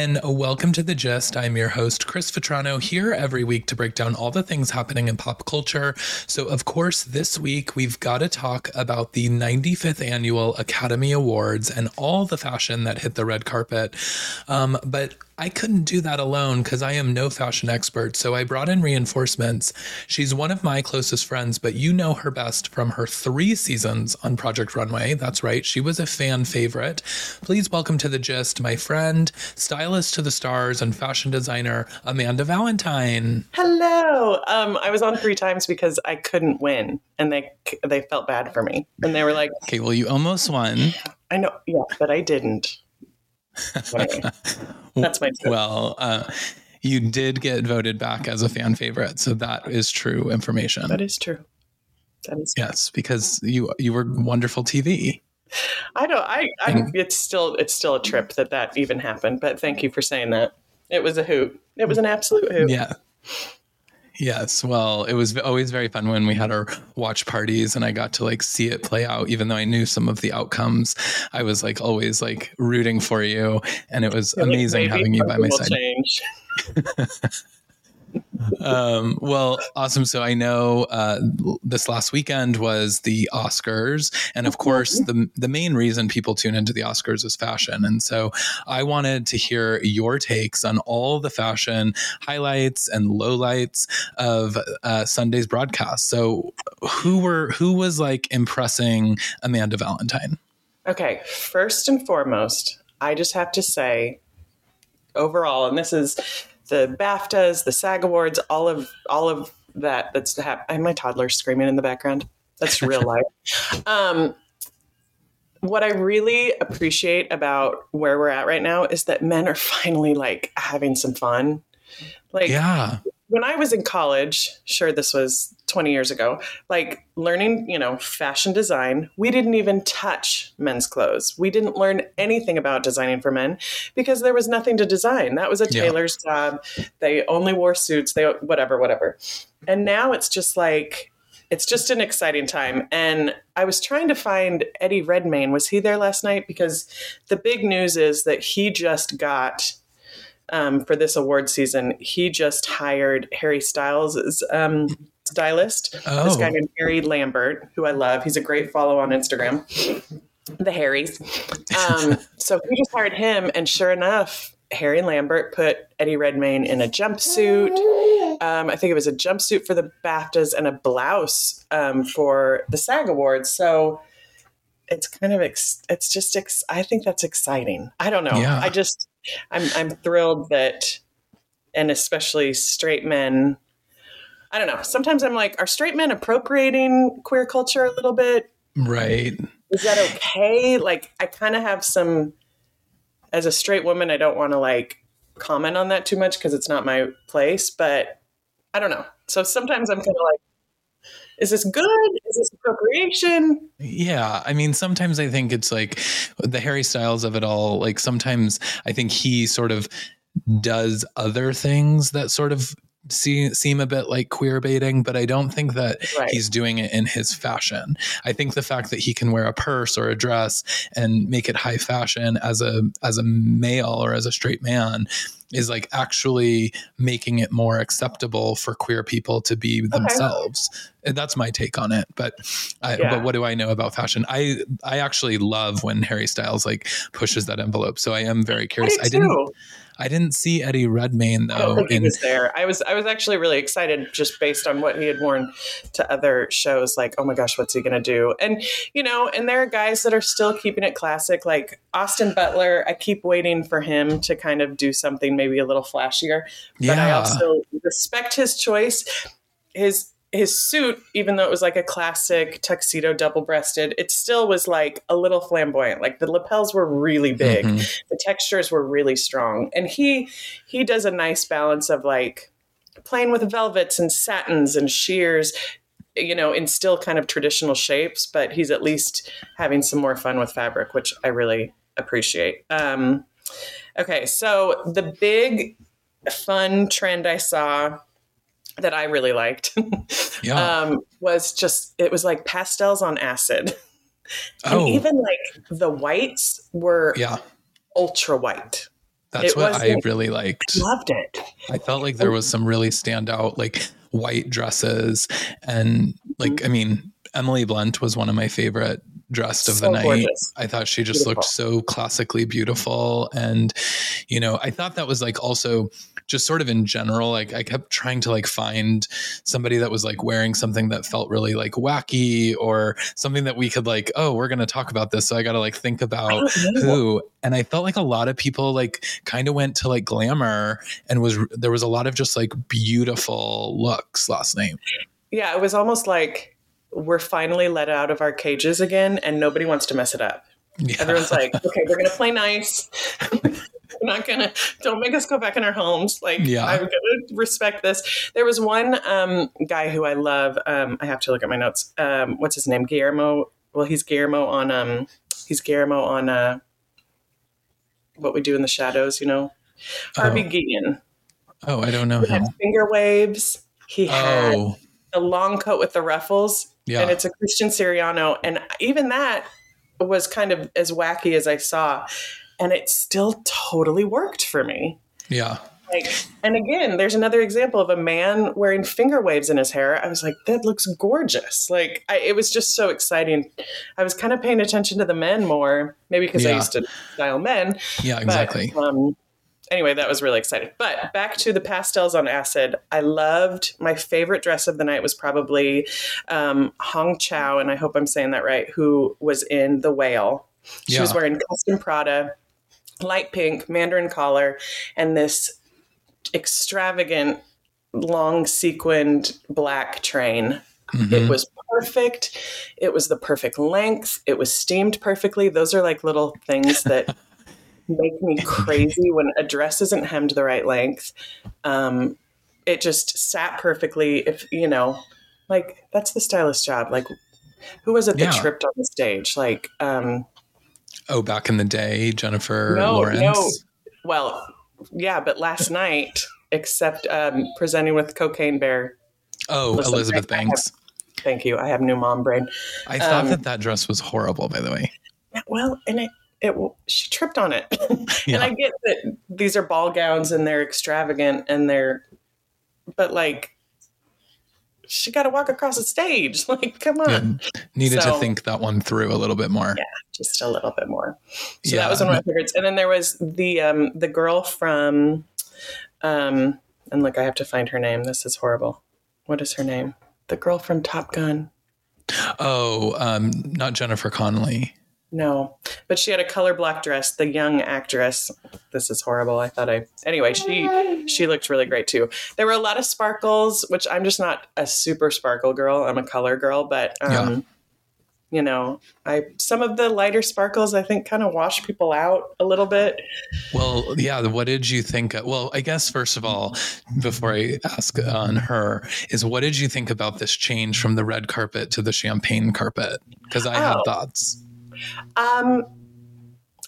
And welcome to The Gist. I'm your host, Chris Vetrano, here every week to break down all the things happening in pop culture. So, of course, this week we've got to talk about the 95th Annual Academy Awards and all the fashion that hit the red carpet. Um, but I couldn't do that alone because I am no fashion expert. So I brought in reinforcements. She's one of my closest friends, but you know her best from her three seasons on Project Runway. That's right. She was a fan favorite. Please welcome to the gist my friend, stylist to the stars, and fashion designer, Amanda Valentine. Hello. Um, I was on three times because I couldn't win and they they felt bad for me. And they were like, Okay, well, you almost won. I know, yeah, but I didn't. That's my truth. Well, uh, you did get voted back as a fan favorite, so that is true information. That is true. That is true. yes, because you you were wonderful TV. I don't. I, I. It's still. It's still a trip that that even happened. But thank you for saying that. It was a hoot. It was an absolute hoot. Yeah. Yes, well, it was always very fun when we had our watch parties and I got to like see it play out even though I knew some of the outcomes. I was like always like rooting for you and it was amazing having you by my side. um, well, awesome. So I know uh, this last weekend was the Oscars, and of course, the the main reason people tune into the Oscars is fashion. And so I wanted to hear your takes on all the fashion highlights and lowlights of uh, Sunday's broadcast. So who were who was like impressing Amanda Valentine? Okay, first and foremost, I just have to say overall, and this is the BAFTAs, the SAG Awards, all of all of that. That's happening. My toddler screaming in the background. That's real life. Um, what I really appreciate about where we're at right now is that men are finally like having some fun. Like, yeah, when I was in college, sure, this was 20 years ago, like learning, you know, fashion design, we didn't even touch men's clothes. We didn't learn anything about designing for men because there was nothing to design. That was a tailor's yeah. job. They only wore suits, they whatever, whatever. And now it's just like it's just an exciting time. And I was trying to find Eddie Redmayne. Was he there last night? Because the big news is that he just got um, for this award season, he just hired Harry Styles as um, stylist. Oh. This guy named Harry Lambert, who I love. He's a great follow on Instagram. The Harrys. Um, so we just hired him, and sure enough, Harry Lambert put Eddie Redmayne in a jumpsuit. Um, I think it was a jumpsuit for the BAFTAs and a blouse um, for the SAG Awards. So it's kind of ex- it's just ex- I think that's exciting. I don't know. Yeah. I just I'm I'm thrilled that, and especially straight men. I don't know. Sometimes I'm like, are straight men appropriating queer culture a little bit? Right. Is that okay? Like, I kind of have some. As a straight woman, I don't want to like comment on that too much because it's not my place. But I don't know. So sometimes I'm kind of like, is this good? Is this appropriation? Yeah. I mean, sometimes I think it's like the Harry Styles of it all. Like sometimes I think he sort of does other things that sort of see, seem a bit like queer baiting, but I don't think that right. he's doing it in his fashion. I think the fact that he can wear a purse or a dress and make it high fashion as a as a male or as a straight man is like actually making it more acceptable for queer people to be okay. themselves. And that's my take on it. But I, yeah. but what do I know about fashion? I I actually love when Harry Styles like pushes that envelope. So I am very curious. I, I didn't I didn't see Eddie Redmayne though. I don't think in, he was there. I was I was actually really excited just based on what he had worn to other shows. Like, oh my gosh, what's he gonna do? And you know, and there are guys that are still keeping it classic, like Austin Butler. I keep waiting for him to kind of do something maybe a little flashier. But yeah. I also respect his choice. His his suit, even though it was like a classic tuxedo double breasted, it still was like a little flamboyant. Like the lapels were really big. Mm-hmm. The textures were really strong. And he he does a nice balance of like playing with velvets and satins and sheers, you know, in still kind of traditional shapes, but he's at least having some more fun with fabric, which I really appreciate. Um, okay, so the big fun trend I saw that I really liked yeah. um, was just it was like pastels on acid. and oh. even like the whites were yeah. ultra white. That's It what I wasn't- really liked. Loved it. I felt like there was some really standout like white dresses and like I mean Emily Blunt was one of my favorite dressed of the night. gorgeous. I thought she just looked so classically beautiful. And you know, I thought that was like also just sort of in general like I kept trying to like find somebody that was like wearing something that felt really like wacky or something that we could like oh, we're going to talk about this so I got to like think about who. And i felt like a lot of people like kind of went to like glamour and was there was a lot of just like beautiful looks last night. Yeah, it was almost like we're finally let out of our cages again, and nobody wants to mess it up. yeah. Everyone's like, okay, we're gonna play nice. we're not gonna. Don't make us go back in our homes. Like, Yeah. I'm gonna respect this. There was one um, guy who I love. Um, I have to look at my notes. Um, what's his name? Guillermo. Well, he's Guillermo on. Um, he's Guillermo on. Uh, what we do in the shadows. You know, Harvey oh, oh i don't know He had him finger waves. He had oh the long coat with the ruffles yeah and it's a Christian Siriano. And even that was kind of as wacky as I saw. And it still totally worked for me. yeah Like, and again, there's another example of a man wearing finger waves in his hair. I was like, that looks gorgeous. Like, I, it was just so exciting. I was kind of paying attention to the men more, maybe because I used to style men. yeah But, exactly um, anyway, that was really exciting. But back to the pastels on acid. I loved my favorite dress of the night was probably um, Hong Chau, and I hope I'm saying that right, who was in The Whale. She was wearing custom Prada, light pink, mandarin collar, and this extravagant, long sequined black train. Mhm. It was perfect. It was the perfect length. It was steamed perfectly. Those are like little things that make me crazy when a dress isn't hemmed the right length. Um, it just sat perfectly. If you know, like that's the stylist job. Like, who was it that Yeah. tripped on the stage? Like, um, oh back in the day jennifer no, lawrence no. Well, yeah, but last night, except um, presenting with Cocaine Bear. oh Listen, elizabeth I have- banks Thank you. I have new mom brain. i thought um, that that dress was horrible by the way Yeah, Well, and it, it she tripped on it. Yeah. And I get that these are ball gowns and they're extravagant and they're, but like, she got to walk across the stage. Like, come on, Yeah. needed to think that one through a little bit more Yeah. just a little bit more. So Yeah. that was one of my favorites. And then there was the um, the girl from, um, and look, I have to find her name. This is horrible. What is her name? The girl from Top Gun. oh um not jennifer connelly No, but she had a color black dress. The young actress. This is horrible. I thought I. Anyway, she she looked really great too. There were a lot of sparkles, which I'm just not a super sparkle girl. I'm a color girl, but um, Yeah. you know, I some of the lighter sparkles I think kind of wash people out a little bit. Well, yeah. What did you think? Well, I guess first of all, before I ask on her, is what did you think about this change from the red carpet to the champagne carpet? Because I had Oh. thoughts. Um,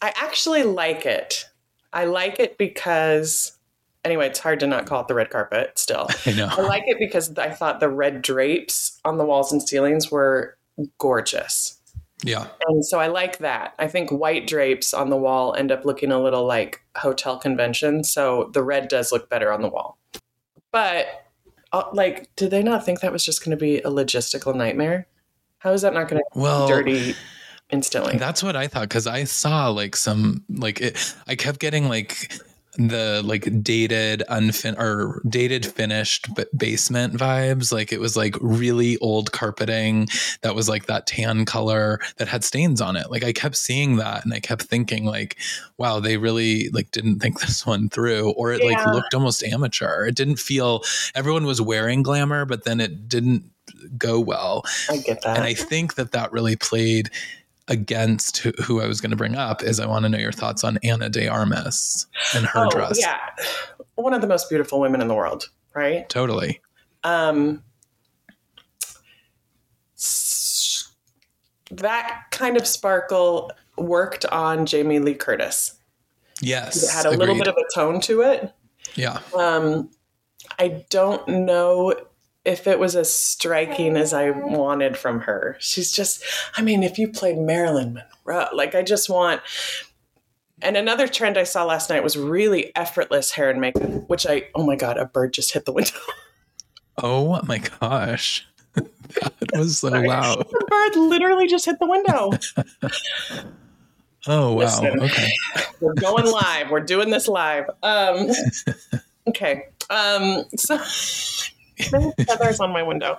I actually like it. I like it because. Anyway, it's hard to not call it the red carpet still. I know. I like it because I thought the red drapes on the walls and ceilings were gorgeous. Yeah. And so I like that. I think white drapes on the wall end up looking a little like hotel convention. So the red does look better on the wall. But, uh, like, did they not think that was just going to be a logistical nightmare? How is that not going to Well, be dirty instantly? That's what I thought because I saw like some like it. I kept getting like the like dated unfin or dated finished but basement vibes like it was like really old carpeting that was like that tan color that had stains on it like i kept seeing that and i kept thinking like wow they really like didn't think this one through or it like looked almost amateur it didn't feel everyone was wearing glamour but then it didn't go well I get that. and I think that that really played against who, who I was going to bring up is I want to know your thoughts on Ana de Armas and her oh, dress. yeah. One of the most beautiful women in the world, right? Totally. um, that kind of sparkle worked on Jamie Lee Curtis. Yes. It had a little bit of a tone to it. yeah. Um, I don't know if it was as striking as I wanted from her. She's just, I mean, if you played Marilyn Monroe, like I just want, And another trend I saw last night was really effortless hair and makeup, which I, oh my God, a bird just hit the window. Oh my gosh. that was so loud. the bird literally just hit the window. Oh wow. Listen. Okay. We're going live. We're doing this live. Um, okay. Um, so feathers on my window.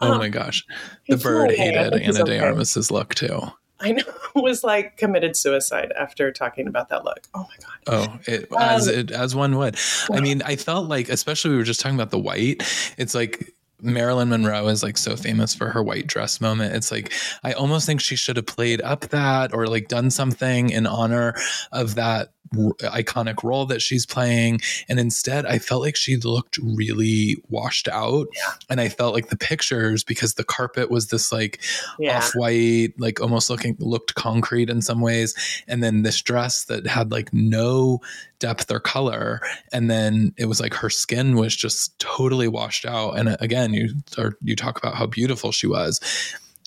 Oh Um, my gosh. The bird okay. Hated Ana De okay. Armas's look too. I know was like committed suicide after talking about that look. Oh my god. Oh, it, as Um, it as one would. I mean, I felt like, especially we were just talking about the white. It's like Marilyn Monroe is like so famous for her white dress moment. It's like I almost think she should have played up that or like done something in honor of that iconic role that she's playing. And instead, I felt like she looked really washed out. Yeah. And I felt like the pictures because the carpet was this like Yeah. off white, like almost looking looked concrete in some ways. And then this dress that had like no depth or color. And then it was like her skin was just totally washed out. And uh, again, you or you talk about how beautiful she was.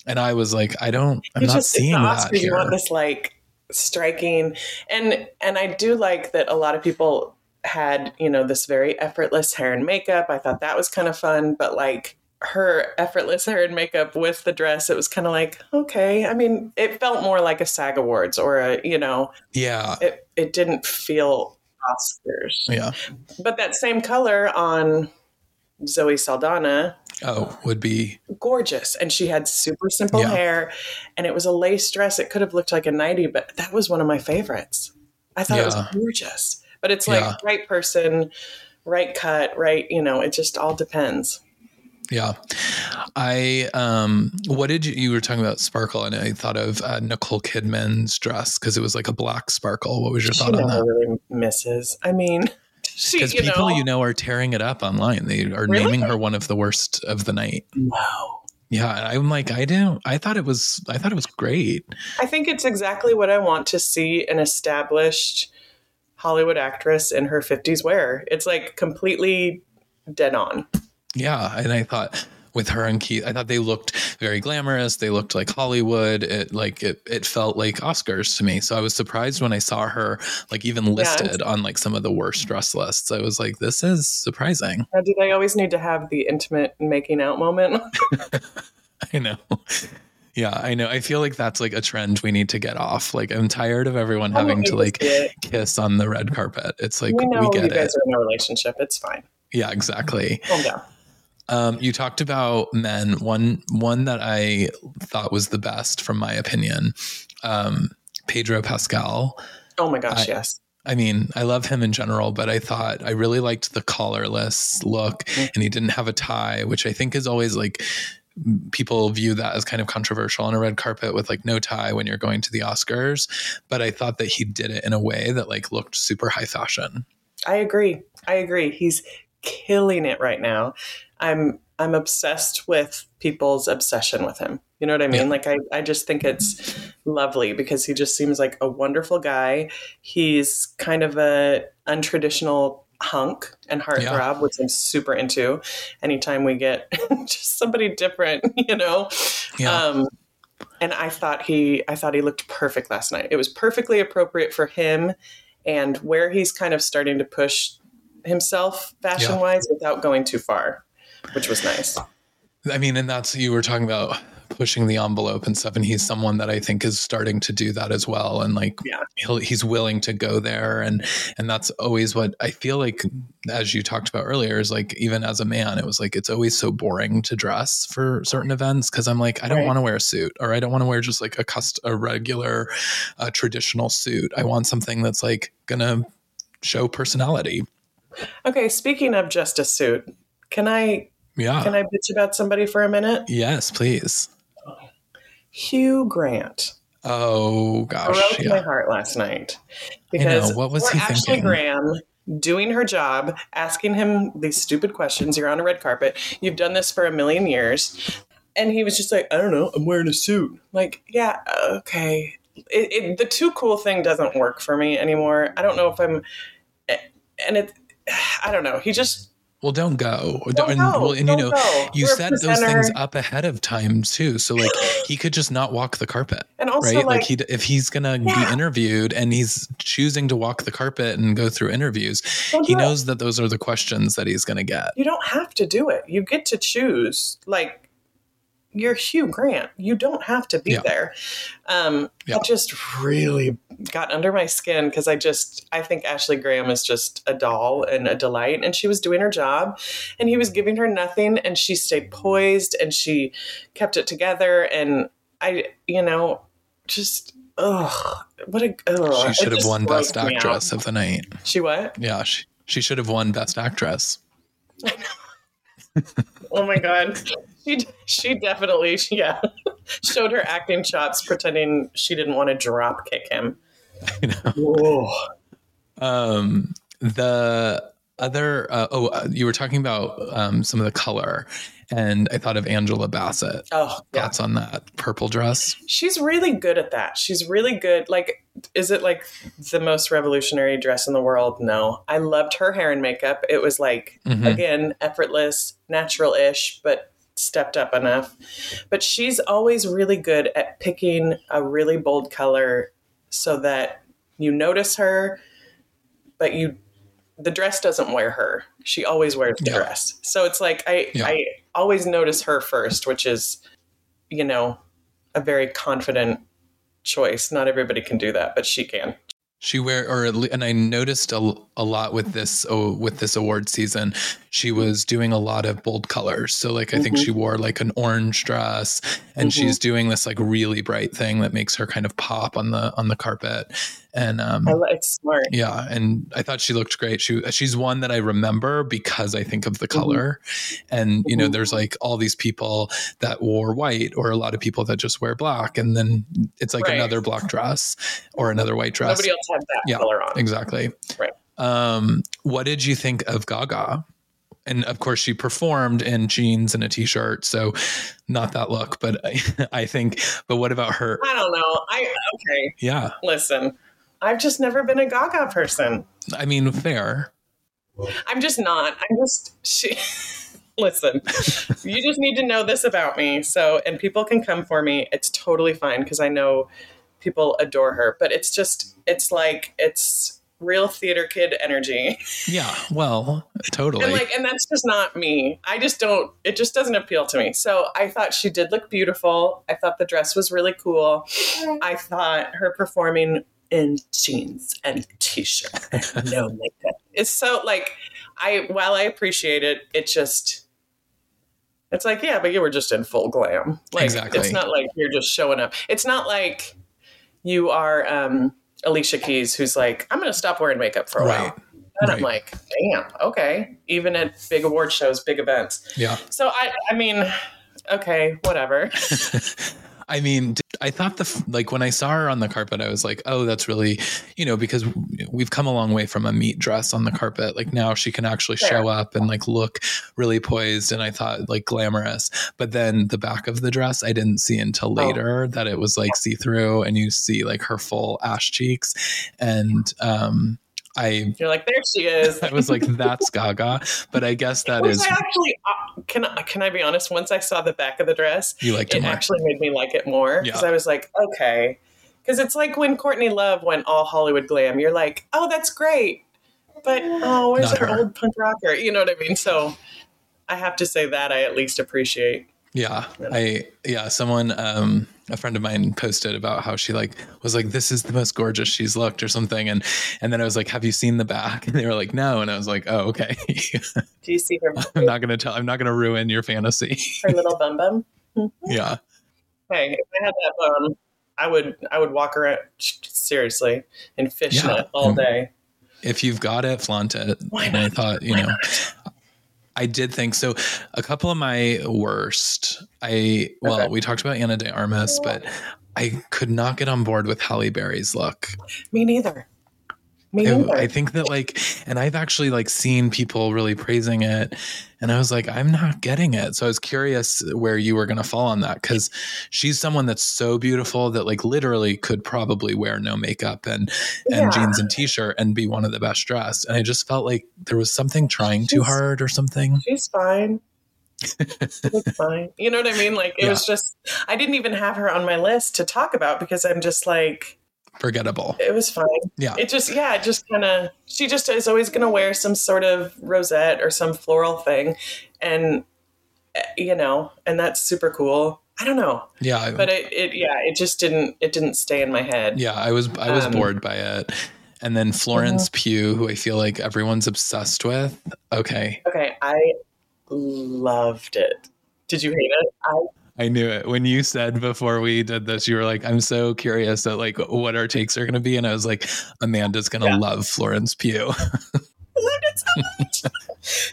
And I was like, I don't, I'm You not just- seeing the that Oscars, You want here. this like striking, and and I do like that. A lot of people had you know this very effortless hair and makeup. I thought that was kind of fun, but like her effortless hair and makeup with the dress, it was kind of like okay. I mean, it felt more like a SAG Awards or a you know, Yeah. it it didn't feel Oscars. Yeah. But that same color on Zoe Saldana Oh, would be, gorgeous and she had super simple Yeah. hair and it was a lace dress it could have looked like a nightie but that was one of my favorites i thought it was gorgeous but it's like Yeah. right person right cut right you know it just all depends yeah. I, um, what did you, you were talking about sparkle and I thought of uh, Nicole Kidman's dress because it was like a black sparkle. What was your she thought on that? really misses i mean Because people know you know are tearing it up online. They are Really? naming her one of the worst of the night. no Yeah, I'm like, I didn't. I thought it was. I thought it was great. i think it's exactly what i want to see an established hollywood actress in her 50s wear it's like completely dead on Yeah, and I thought with her and Keith, I thought they looked very glamorous. They looked like Hollywood. It like it. It felt like Oscars to me. So I was surprised when I saw her like even listed on like some of the worst dress lists. I was like, this is surprising. Now, do they always need to have the intimate making out moment? I know. Yeah, I know. I feel like that's like a trend we need to get off. Like I'm tired of everyone oh, having to like kiss on the red carpet. It's like we we, know you get guys it. are in a relationship. It's fine. Yeah, exactly. Calm down. Um, you talked about men. One one that I thought was the best, from my opinion, um, Pedro Pascal. Oh my gosh, I- yes. I mean, I love him in general, but I thought I really liked the collarless look, Mm. and he didn't have a tie, which I think is always like people view that as kind of controversial on a red carpet with like no tie when you're going to the Oscars. But I thought that he did it in a way that like looked super high fashion. I agree. I agree. He's killing it right now. I'm I'm obsessed with people's obsession with him. You know what I mean? Yeah. Like I, I just think it's lovely because he just seems like a wonderful guy. He's kind of a untraditional hunk and heartthrob, which I'm super into. Anytime we get just somebody different, you know. Yeah. Um, and I thought he, I thought he looked perfect last night. It was perfectly appropriate for him, and where he's kind of starting to push himself fashion wise without going too far, which was nice. I mean, and that's you were talking about pushing the envelope and stuff, and he's someone that I think is starting to do that as well, and like Yeah. he'll, he's willing to go there, and and that's always what I feel like. As you talked about earlier, is like even as a man, it was like it's always so boring to dress for certain events because I'm like I don't Right. want to wear a suit or I don't want to wear just like a cust a regular, uh, traditional suit. I want something that's like gonna show personality. Okay, speaking of just a suit, can I Yeah. can I bitch about somebody for a minute? yes, please. Hugh Grant Oh gosh, broke yeah. my heart last night because What was he Ashley thinking? Graham doing her job, asking him these stupid questions. You're on a red carpet. You've done this for a million years, and he was just like, I don't know. I'm wearing a suit. Like, yeah, okay. It, it, the too cool thing doesn't work for me anymore. I don't know if I'm, eh, and it, I don't know. He just Well, don't go. Don't and, go. well, and you Don't know, go. you You're set those things up ahead of time too. So like he could just not walk the carpet, And also, right? Like, like, he if he's gonna Yeah. be interviewed and he's choosing to walk the carpet and go through interviews, don't he do it. knows that those are the questions that he's gonna get. you don't have to do it. You get to choose. Like you're Hugh Grant. You don't have to be Yeah. there. Um, Yeah. That just really got under my skin because I just I think Ashley Graham is just a doll and a delight, and she was doing her job, and he was giving her nothing, and she stayed poised and she kept it together, and I, you know, just. Ugh, what a ugh. She It should have won Best. Actress of the night. She what? Yeah, she, she should have won Best Actress. Oh my god. She she definitely yeah showed her acting chops pretending she didn't want to drop kick him. You know. Whoa. Um, the other uh, oh, uh, you were talking about um, some of the color, and I thought of Angela Bassett. Oh yeah. Thoughts on that purple dress? She's really good at that. She's really good. Like is it like the most revolutionary dress in the world? No. I loved her hair and makeup. It was like Mhm. again effortless, natural-ish, but stepped up enough. But she's always really good at picking a really bold color so that you notice her, but you the dress doesn't wear her. She always wears the Yeah. dress. So it's like I Yeah. I always notice her first, which is you know, a very confident choice. Not everybody can do that, but she can. She wear or and I noticed a, a lot with this oh, with this award season. She was doing a lot of bold colors. So like I think Mhm. she wore like an orange dress and Mhm. she's doing this like really bright thing that makes her kind of pop on the on the carpet. And um it's smart. yeah, and I thought she looked great. She she's one that I remember because I think of the Mm-hmm. color. And you know, Mhm. there's like all these people that wore white or a lot of people that just wear black and then it's like Right. another black dress or another white dress. Nobody else had that Yeah, color on. Exactly. Right. Um, what did you think of Gaga? And of course, she performed in jeans and a t-shirt, so not that look. But I, I think. But what about her? I don't know. I okay. Yeah, Listen, I've just never been a Gaga person. I mean, fair. I'm just not. I'm just she. Listen, you just need to know this about me. So, and people can come for me. It's totally fine because I know people adore her. But it's just, it's like it's real theater kid energy. Yeah. Well, totally. And like, and that's just not me. I just don't, it just doesn't appeal to me. So I thought she did look beautiful. I thought the dress was really cool. Mm-hmm. I thought her performing in jeans and t-shirt and no makeup is so like, I, while I appreciate it, it just, it's like, yeah, but you were just in full glam. Like, Exactly. it's not like you're just showing up. It's not like you are, um, Alicia Keys, who's like, I'm going to stop wearing makeup for a Right. while. And I'm like, damn, okay. Even at big award shows, big events. yeah. So I, I mean, okay, whatever. I mean, I thought the like when I saw her on the carpet, I was like, oh, that's really, you know, because we've come a long way from a meat dress on the carpet. Like now she can actually Fair. show up and like look really poised, and I thought like glamorous. But then the back of the dress, I didn't see until Oh. later that it was like see through, and you see like her full ash cheeks, and um, I You're like, there she is. I was like, that's Gaga. But I guess that Once is I actually, uh, can I, can I be honest? Once I saw the back of the dress, you liked it it more. actually made me like it more because Yeah. I was like, okay. Because it's like when Courtney Love went all Hollywood glam. You're like, oh, that's great. But, oh, where's Not our her. old punk rocker? You know what I mean? So I have to say that I at least appreciate. Yeah. I yeah, someone um a friend of mine posted about how she like was like this is the most gorgeous she's looked or something. And and then I was like have you seen the back? And they were like no. And I was like oh okay. Do you see her, I'm not going to tell I'm not going to ruin your fantasy. Her little bum bum? yeah. Hey, if I had that bum, I would I would walk around seriously in fishnet Yeah. all day. if you've got it flaunt it. Why and I thought you Why know I did think so. A couple of my worst. I well, Okay. we talked about Ana De Armas, but I could not get on board with Halle Berry's look. Me neither. Me I. I think that like, and I've actually like seen people really praising it, and I was like, I'm not getting it. So I was curious where you were going to fall on that because she's someone that's so beautiful that like literally could probably wear no makeup and and Yeah. jeans and t-shirt and be one of the best dressed. And I just felt like there was something trying too hard or something. She's fine. It's fine. You know what I mean? Like it was just I didn't even have her on my list to talk about because I'm just like Forgettable. it was fine. Yeah. It just yeah, it just kind of she just is always going to wear some sort of rosette or some floral thing and eh, you know, and that's super cool. I don't know. Yeah. I- But it, it yeah, it just didn't it didn't stay in my head. Yeah, I was I was Um, bored by it. And then Florence Pugh, who I feel like everyone's obsessed with. Okay. Okay, I loved it. Did you hate it? I I knew it. When you said before we did this, you were like, I'm so curious at like what our takes are gonna be. And I was like, Amanda's gonna Yeah. love Florence Pugh. loved it so much.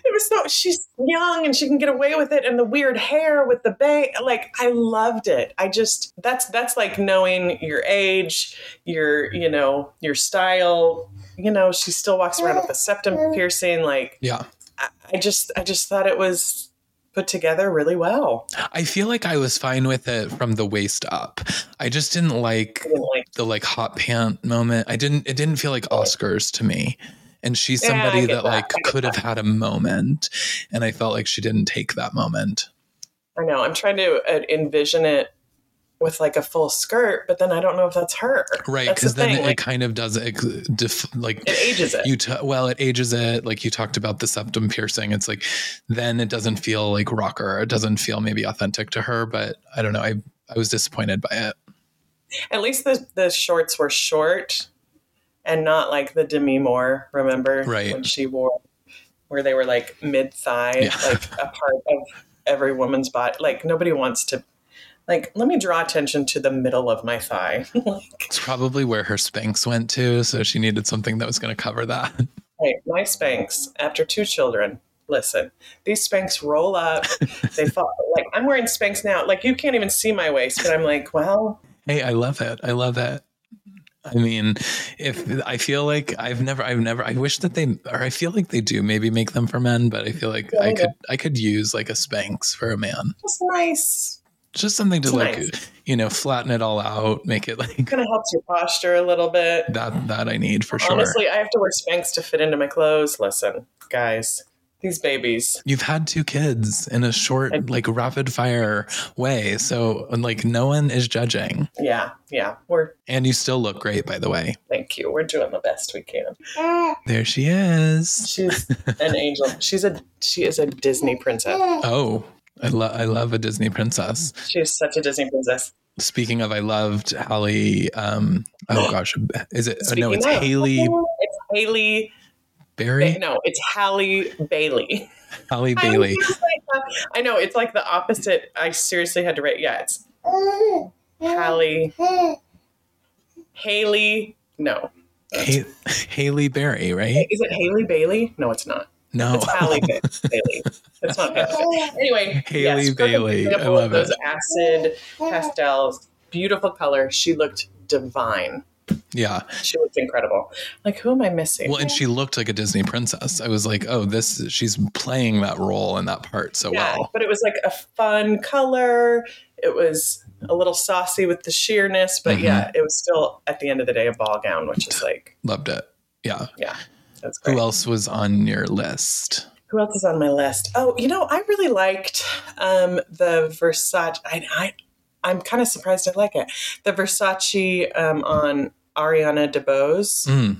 it was so she's young and she can get away with it and the weird hair with the bang like I loved it. I just that's that's like knowing your age, your you know, your style. You know, she still walks around with a septum piercing like yeah. I, I just I just thought it was put together really well. I feel like I was fine with it from the waist up. I just didn't like didn't like the like hot pant moment. I didn't it didn't feel like Oscars to me. And she's somebody get that that. like could have had a moment. And I felt like she didn't take that moment. I know. I'm trying to uh, envision it with like a full skirt, but then I don't know if that's her. Right. Because the then it, like, kind of does it, def, like it ages it. you t- well it ages it like you talked about the septum piercing it's like then it doesn't feel like rocker it doesn't feel maybe authentic to her but i don't know i i was disappointed by it At least the the shorts were short and not like the Demi Moore, remember? Right. When she wore where they were like mid thigh, Yeah. like a part of every woman's body. Like nobody wants to like let me draw attention to the middle of my thigh. like it's probably where her spanx went to so she needed something that was going to cover that hey, my Spanx, after two children, listen, these Spanx roll up. they fall like I'm wearing Spanx now. Like you can't even see my waist, but I'm like, well, hey i love it i love it I mean, if I feel like I've never, I've never, I wish that they, or I feel like they do maybe make them for men, but I feel like Yeah, I could, I could use like a Spanx for a man. just nice. Just something to It's like, nice. you know, flatten it all out, make it like Kind of helps your posture a little bit. that, that I need for sure. Honestly, I have to wear Spanx to fit into my clothes. Listen, guys, these babies. You've had two kids in a short, I- like rapid fire way. So, like, no one is judging. Yeah, yeah. We're And you still look great, by the way. thank you. We're doing the best we can. There she is. She's an angel. She's a she is a Disney princess. Oh, I, lo- I love a Disney princess. She's such a Disney princess. Speaking of, I loved Halle. Um, oh, gosh. Is it? oh, no, it's of- Haley It's Haley. Berry? No, it's Halle Bailey. Halle Bailey. I know it's like the opposite. I seriously had to write. Yeah, it's Halle Haley. No, Ha- Haley Berry, right? is it Haley Bailey? No, it's not. No. It's Halle Ba- Bailey. It's not Bailey. Anyway, Haley yes, perfect Bailey. I love those it. acid pastels, beautiful color. She looked divine. Yeah. She looked incredible. Like, who am I missing? Well, and she looked like a Disney princess. I was like, oh, this, she's playing that role in that part so yeah, well. but it was like a fun color. It was a little saucy with the sheerness, but Mm-hmm. yeah, it was still at the end of the day a ball gown, which is like, Loved it. Yeah. yeah, that's great. Who else was on your list? Who else is on my list? Oh, you know, I really liked um, the Versace. I, I, I'm kind of surprised I like it. The Versace um, on Ariana DeBose. Mm,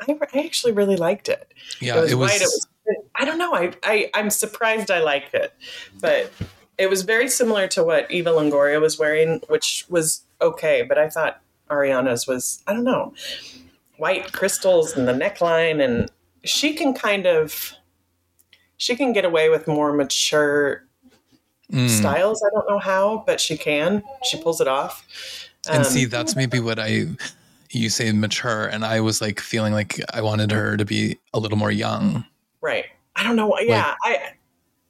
I, I actually really liked it. yeah, it was, it was. white. It was. I don't know. I, I I'm surprised I liked it, but it was very similar to what Eva Longoria was wearing, which was okay. But I thought Ariana's was. I don't know, white crystals and the neckline, and she can kind of. She can get away with more mature mm. styles. I don't know how, but she can. She pulls it off. And Um, see, that's maybe what I. You say mature, and I was like feeling like I wanted her to be a little more young. Right. I don't know. Yeah. I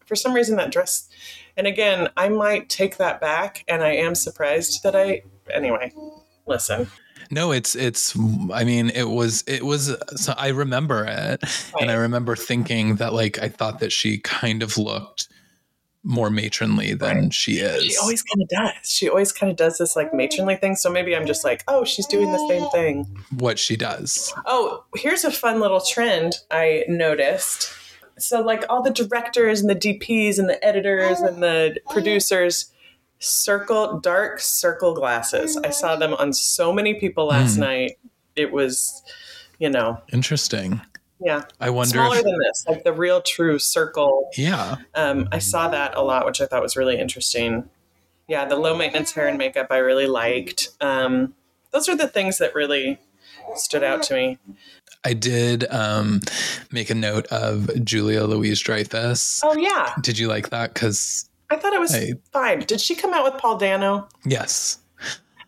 for some reason that dress and again, I might take that back and I am surprised that I anyway. Listen. No, it's it's. I mean, it was it was. So I remember it, and I remember thinking that like I thought that she kind of looked more matronly than Right. she is. She always kind of does. She always kind of does this like matronly thing. So maybe I'm just like, oh, she's doing the same thing. what she does. Oh, here's a fun little trend I noticed. So, like all the directors and the DPs and the editors and the producers circle dark circle glasses. I saw them on so many people last Hmm. night. It was, you know, Interesting. yeah, I wonder. smaller If, than this, like the real true circle. yeah, Um, I saw that a lot, which I thought was really interesting. Yeah, the low maintenance hair and makeup I really liked. Um, those are the things that really stood out to me. I did um, make a note of Julia Louise Dreyfus. Oh yeah, Did you like that? Because I thought it was Hey. fine. Did she come out with Paul Dano? yes,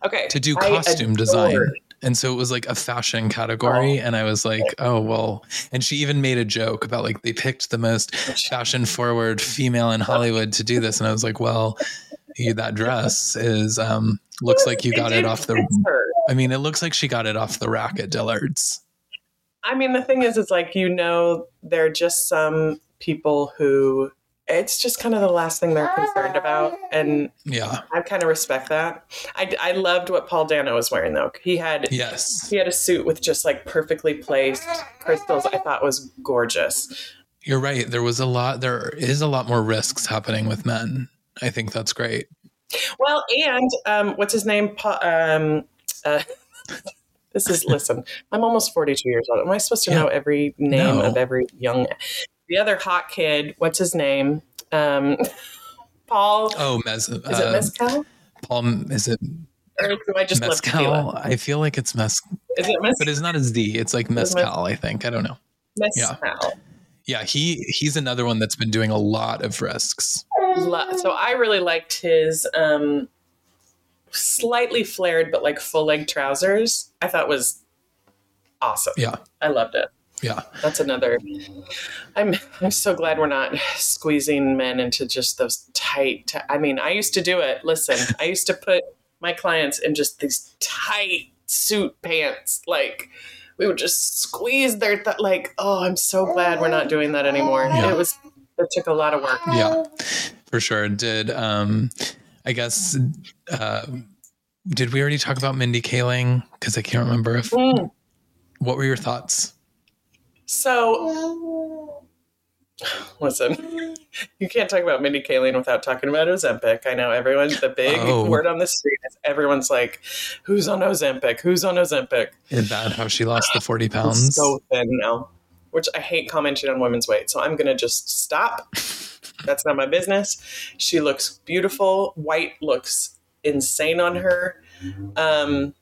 Okay, to do costume design. And so it was like a fashion category. And I was like, oh, well. And she even made a joke about like they picked the most fashion forward female in Hollywood to do this. And I was like, well, you, that dress is, um, looks like you got it off the. I mean, it looks like she got it off the rack at Dillard's. I mean, the thing is, it's like you know, there are just some people who it's just kind of the last thing they're concerned about, and Yeah. I kind of respect that. I, I loved what Paul Dano was wearing though. He had Yes. he had a suit with just like perfectly placed crystals. I thought was gorgeous. You're right. There was a lot, there is a lot more risks happening with men. I think that's great. Well, and um, what's his name? Pa- um, uh, this is listen. I'm almost 42 years old. Am I supposed to Yeah. know every name No. of every young? The other hot kid. What's his name? Um, Paul. Oh, Mez, Is it uh, Mescal? Paul, is it Or do I just Mescal? I feel like it's Mez, Is it Mez- but it's not a Z. It's like Mez- Mescal, I think. I don't know. yeah. Mescal? Yeah, he he's another one that's been doing a lot of risks. So I really liked his um, slightly flared but like full leg trousers. I thought was awesome. Yeah. I loved it. Yeah. That's another. I'm I'm so glad we're not squeezing men into just those tight. ti- I mean, I used to do it. Listen, I used to put my clients in just these tight suit pants. Like we would just squeeze their th- like. Oh, I'm so glad we're not doing that anymore. Yeah. It was. It took a lot of work. Yeah. For sure. Did um I guess uh did we already talk about Mindy Kaling? Because I can't remember if Mm. what were your thoughts? So listen, you can't talk about Mindy Kaling without talking about Ozempic. I know everyone's the big Oh. word on the street is everyone's like, "Who's on Ozempic? Who's on Ozempic?" Is that how she lost the 40 It's pounds? so thin now, which I hate commenting on women's weight. So I'm gonna just stop. That's not my business. She looks beautiful. White looks insane on her. Um,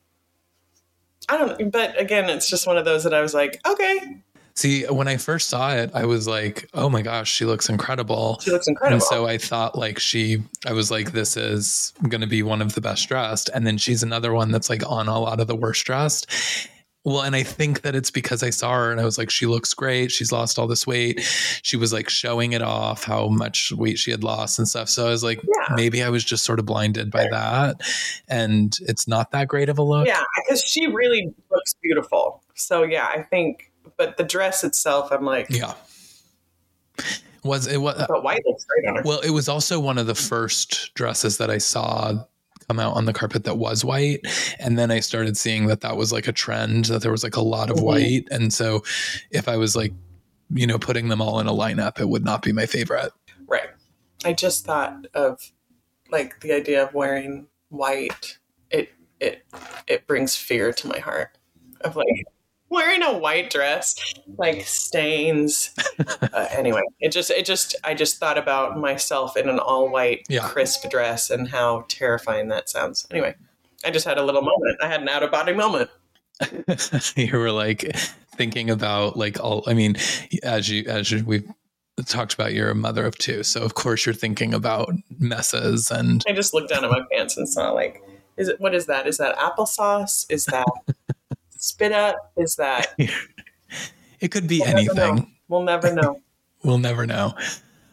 I don't. But again, it's just one of those that I was like, okay, See, when I first saw it, I was like, "Oh my gosh, she looks incredible." she looks incredible. And so I thought like she I was like this is going to be one of the best dressed and then she's another one that's like on a lot of the worst dressed. Well, and I think that it's because I saw her and I was like she looks great. She's lost all this weight. She was like showing it off how much weight she had lost and stuff. So I was like Yeah. maybe I was just sort of blinded by that and it's not that great of a look. Yeah, because she really looks beautiful. So yeah, I think. But the dress itself, I'm like, Yeah. Was it was but white looks great on her. Well, it was also one of the first dresses that I saw come out on the carpet that was white. And then I started seeing that that was like a trend, that there was like a lot of Mhm. white. And so if I was like, you know, putting them all in a lineup, it would not be my favorite. Right. I just thought of like the idea of wearing white. It it it brings fear to my heart of like wearing a white dress, like stains. uh, anyway, it just it just I just thought about myself in an all white Yeah. crisp dress and how terrifying that sounds. Anyway, I just had a little moment. I had an out of body moment. you were like thinking about like all, I mean, as you, as you, we've talked about, you're a mother of two. So of course you're thinking about messes and I just looked down at my pants and saw like, is it what is that? Is that applesauce? Is that spit up? Is that it could be We'll never anything. we'll never know. We'll never know.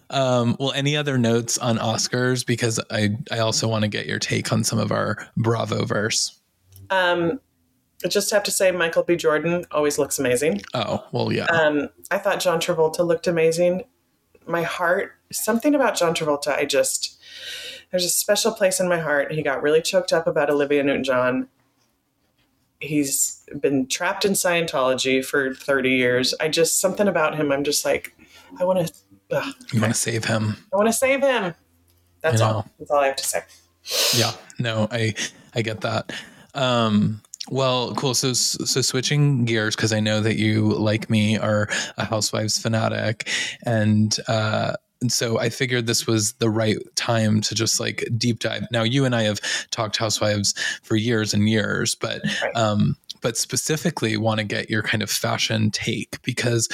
Um, well, any other notes on Oscars? Because I, I also want to get your take on some of our Bravo verse. Um, I just have to say, Michael B. Jordan always looks amazing. Oh, well, yeah. Um, I thought John Travolta looked amazing. My heart, something about John Travolta, I just, there's a special place in my heart. He got really choked up about Olivia Newton John. He's been trapped in Scientology for 30 years. I just, something about him, I'm just like, I want to, you want to save him. I want to save him. That's all. That's all I have to say. Yeah. No, I I get that. Um well, cool. So, so switching gears because I know that you, like me, are a Housewives fanatic, and uh, and so I figured this was the right time to just like deep dive. Now, you and I have talked Housewives for years and years, but um, but specifically want to get your kind of fashion take because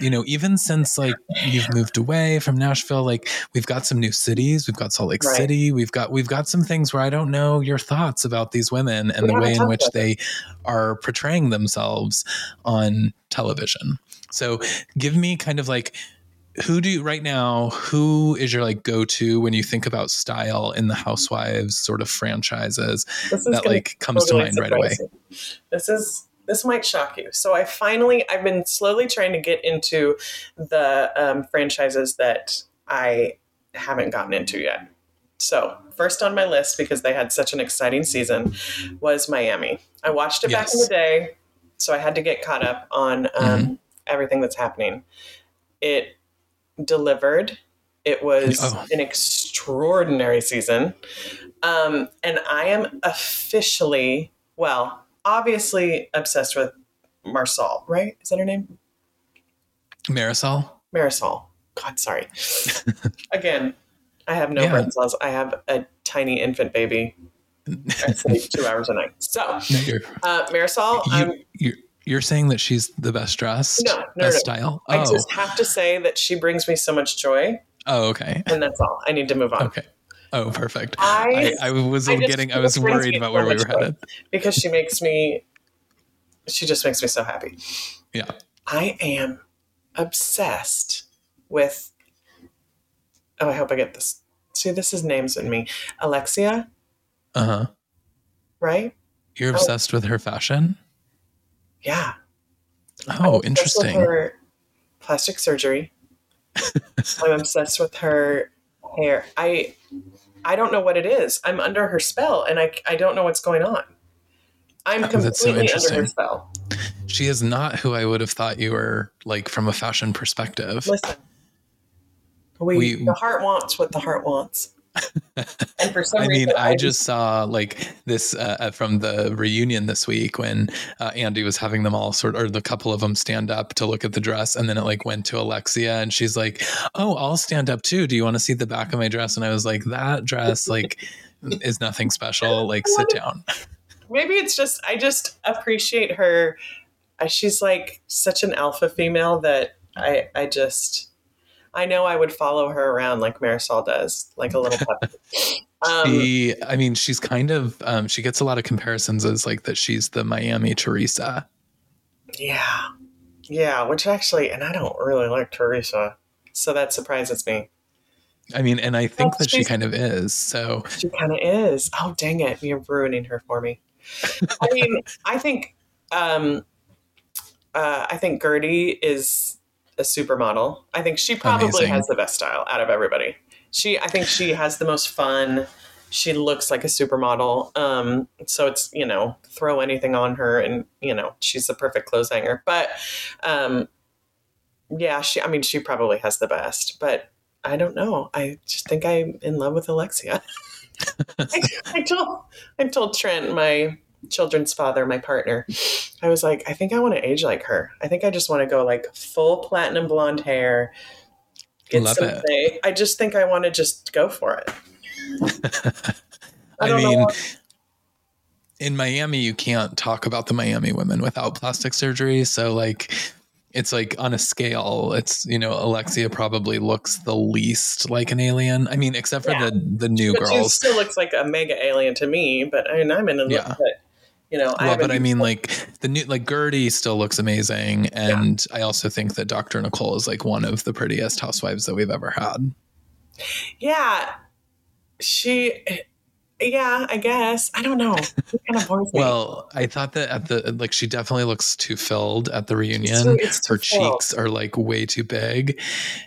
you know even since like you've moved away from Nashville, like we've got some new cities, we've got Salt Lake Right. City, we've got we've got some things where I don't know your thoughts about these women and We the way in which they are portraying themselves on television. So give me kind of like who do you right now who is your like go-to when you think about style in the housewives sort of franchises that like comes totally to mind right away. This is this might shock you. So I finally I've been slowly trying to get into the um, franchises that I haven't gotten into yet. So first on my list because they had such an exciting season was Miami. I watched it back in the day, so I had to get caught up on um, everything that's happening. It delivered. It was Oh. an extraordinary season. Um, and I am officially, well, obviously obsessed with Marsal, right? Is that her name? marisol Marisol. God, sorry. Again, I have no Yeah. brain cells. I have a tiny infant baby. I sleep two hours a night. So, uh, Marisol, I'm, you're you're saying that she's the best dressed No, no, best no. style I oh just have to say that she brings me so much joy, oh okay and that's all. I need to move on. okay oh perfect I, I, I was I just- getting I was worried about where we were headed because she makes me, she just makes me so happy. Yeah. I am obsessed with, oh, I hope I get this. See, this is names in me. Alexia, uh-huh right? you're Oh. obsessed with her fashion Yeah. Oh interesting With her plastic surgery. I'm obsessed with her hair. I I don't know what it is. I'm under her spell and I I don't know what's going on. I'm Oh, that's so completely under her spell. she is not who I would have thought you were like from a fashion perspective Listen. We, We- the heart wants what the heart wants. And for some I mean, reason I just saw like this uh, uh, from the reunion this week when uh, Andy was having them all sort or the couple of them stand up to look at the dress, and then it like went to Alexia, and she's like, "Oh, I'll stand up too. Do you want to see the back of my dress?" And I was like, "That dress like is nothing special. Like, sit down." maybe it's just I just appreciate her. Uh, She's like such an alpha female that I I just I know I would follow her around like Marisol does, like a little puppy. Um, She, I mean, she's kind of um, she gets a lot of comparisons as like that she's the Miami Teresa. yeah, yeah. Which actually, and I don't really like Teresa, so that surprises me. I mean, and I think that she kind of is. So She kind of is. Oh, dang it. You're ruining her for me. I mean, I think, um, uh, I think Guerdy is a supermodel. I think she probably Amazing. has the best style out of everybody. She, I think she has the most fun. She looks like a supermodel. Um, so it's, you know, throw anything on her and, you know, she's the perfect clothes hanger. But, um, yeah, she, I mean, she probably has the best, but I don't know. I just think I'm in love with Alexia. I, I told I told Trent, my children's father, my partner, I was like, I think I want to age like her. I think I just want to go like full platinum blonde hair. Get Love it. I just think I want to just go for it. I I, don't know mean, in Miami, you can't talk about the Miami women without plastic surgery. So, like, it's like on a scale, it's, you know, Alexia probably looks the least like an alien. I mean, except for Yeah. the, the new But she girls. still looks like a mega alien to me. But I mean, I'm in a Yeah. You know, I Well, but I mean, like the new, like Guerdy still looks amazing, and I also think that Dr. Nicole is like one of the prettiest housewives that we've ever had. yeah, she yeah, I guess. I don't know. Kind of. Well, I thought that at the like she definitely looks too filled at the reunion. it's Her cheeks are like way too big,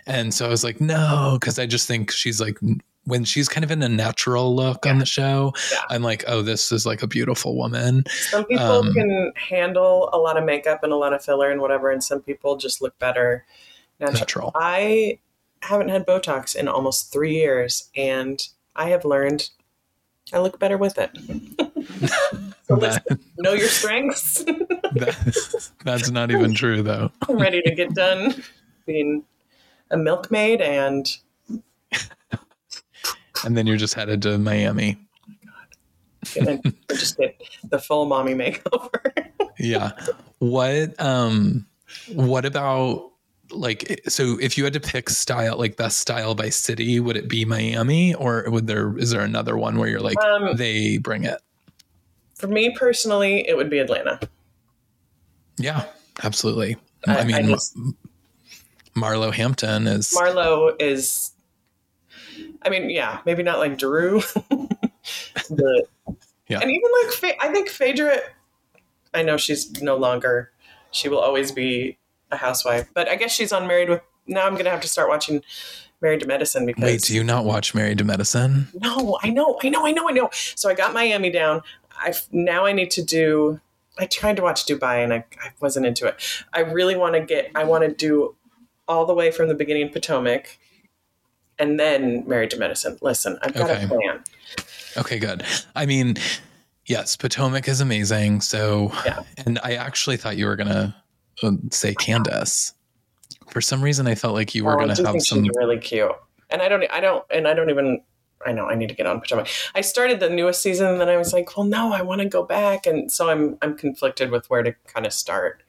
and so I was like, no, because I just think she's like when she's kind of in a natural look on the show. Yeah. I'm like, oh, this is like a beautiful woman. some people um, can handle a lot of makeup and a lot of filler and whatever, and some people just look better natural. Natural. I haven't had Botox in almost three years, and I have learned I look better with it. so That- know your strengths. that- that's not even true though. I'm ready to get done being a milkmaid and And then you're just headed to Miami. gonna just get the full mommy makeover. Yeah. What um what about like so if you had to pick style like best style by city, would it be Miami or would there is there another one where you're like Um, they bring it? For me personally, it would be Atlanta. Yeah, absolutely. I- I, mean I just- Marlo Hampton is Marlo is, I mean, yeah, maybe not like Drew, but Yeah. and even like Pha- I think Phaedra. I know she's no longer. She will always be a housewife, but I guess she's on Married with. Now I'm gonna have to start watching Married to Medicine because Wait, do you not watch Married to Medicine? no, I know, I know, I know, I know. So I got Miami down. I now I need to do. I tried to watch Dubai and I, I wasn't into it. I really want to get. I want to do all the way from the beginning Potomac, and then Married to Medicine. Listen, I've got Okay. a plan. Okay, good. I mean, yes, Potomac is amazing. So, Yeah. and I actually thought you were gonna uh, say Candace. For some reason, I felt like you were Oh, gonna have some. really cute, and I don't. I don't. And I don't even. I know I need to get on Potomac. I started the newest season, and then I was like, well, no, I want to go back, and so I'm I'm conflicted with where to kind of start.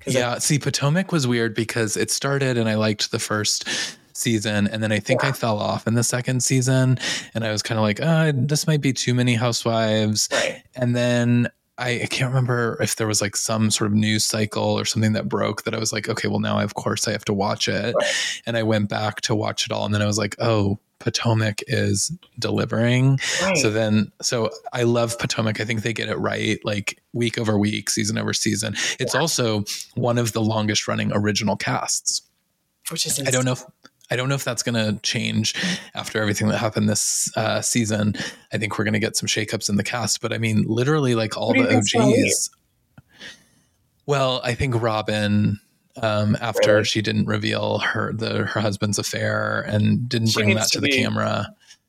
'Cause I- Yeah, see, Potomac was weird because it started and I liked the first season, and then I think I fell off in the second season, and I was kind of like, uh, this might be too many housewives. right. And then I, I can't remember if there was like some sort of news cycle or something that broke that I was like, okay, well now of course I have to watch it. Right. And I went back to watch it all, and then I was like, oh, Potomac is delivering. Right. So then, so I love Potomac. I think they get it right, like week over week, season over season. It's also one of the longest running original casts. Which is I don't know if I don't know if that's going to change after everything that happened this uh, season. I think we're going to get some shakeups in the cast, but I mean, literally, like all Who do you the? OGs. Well, I think Robyn. Um, after Really? she didn't reveal her the her husband's affair and didn't She bring that to to the camera,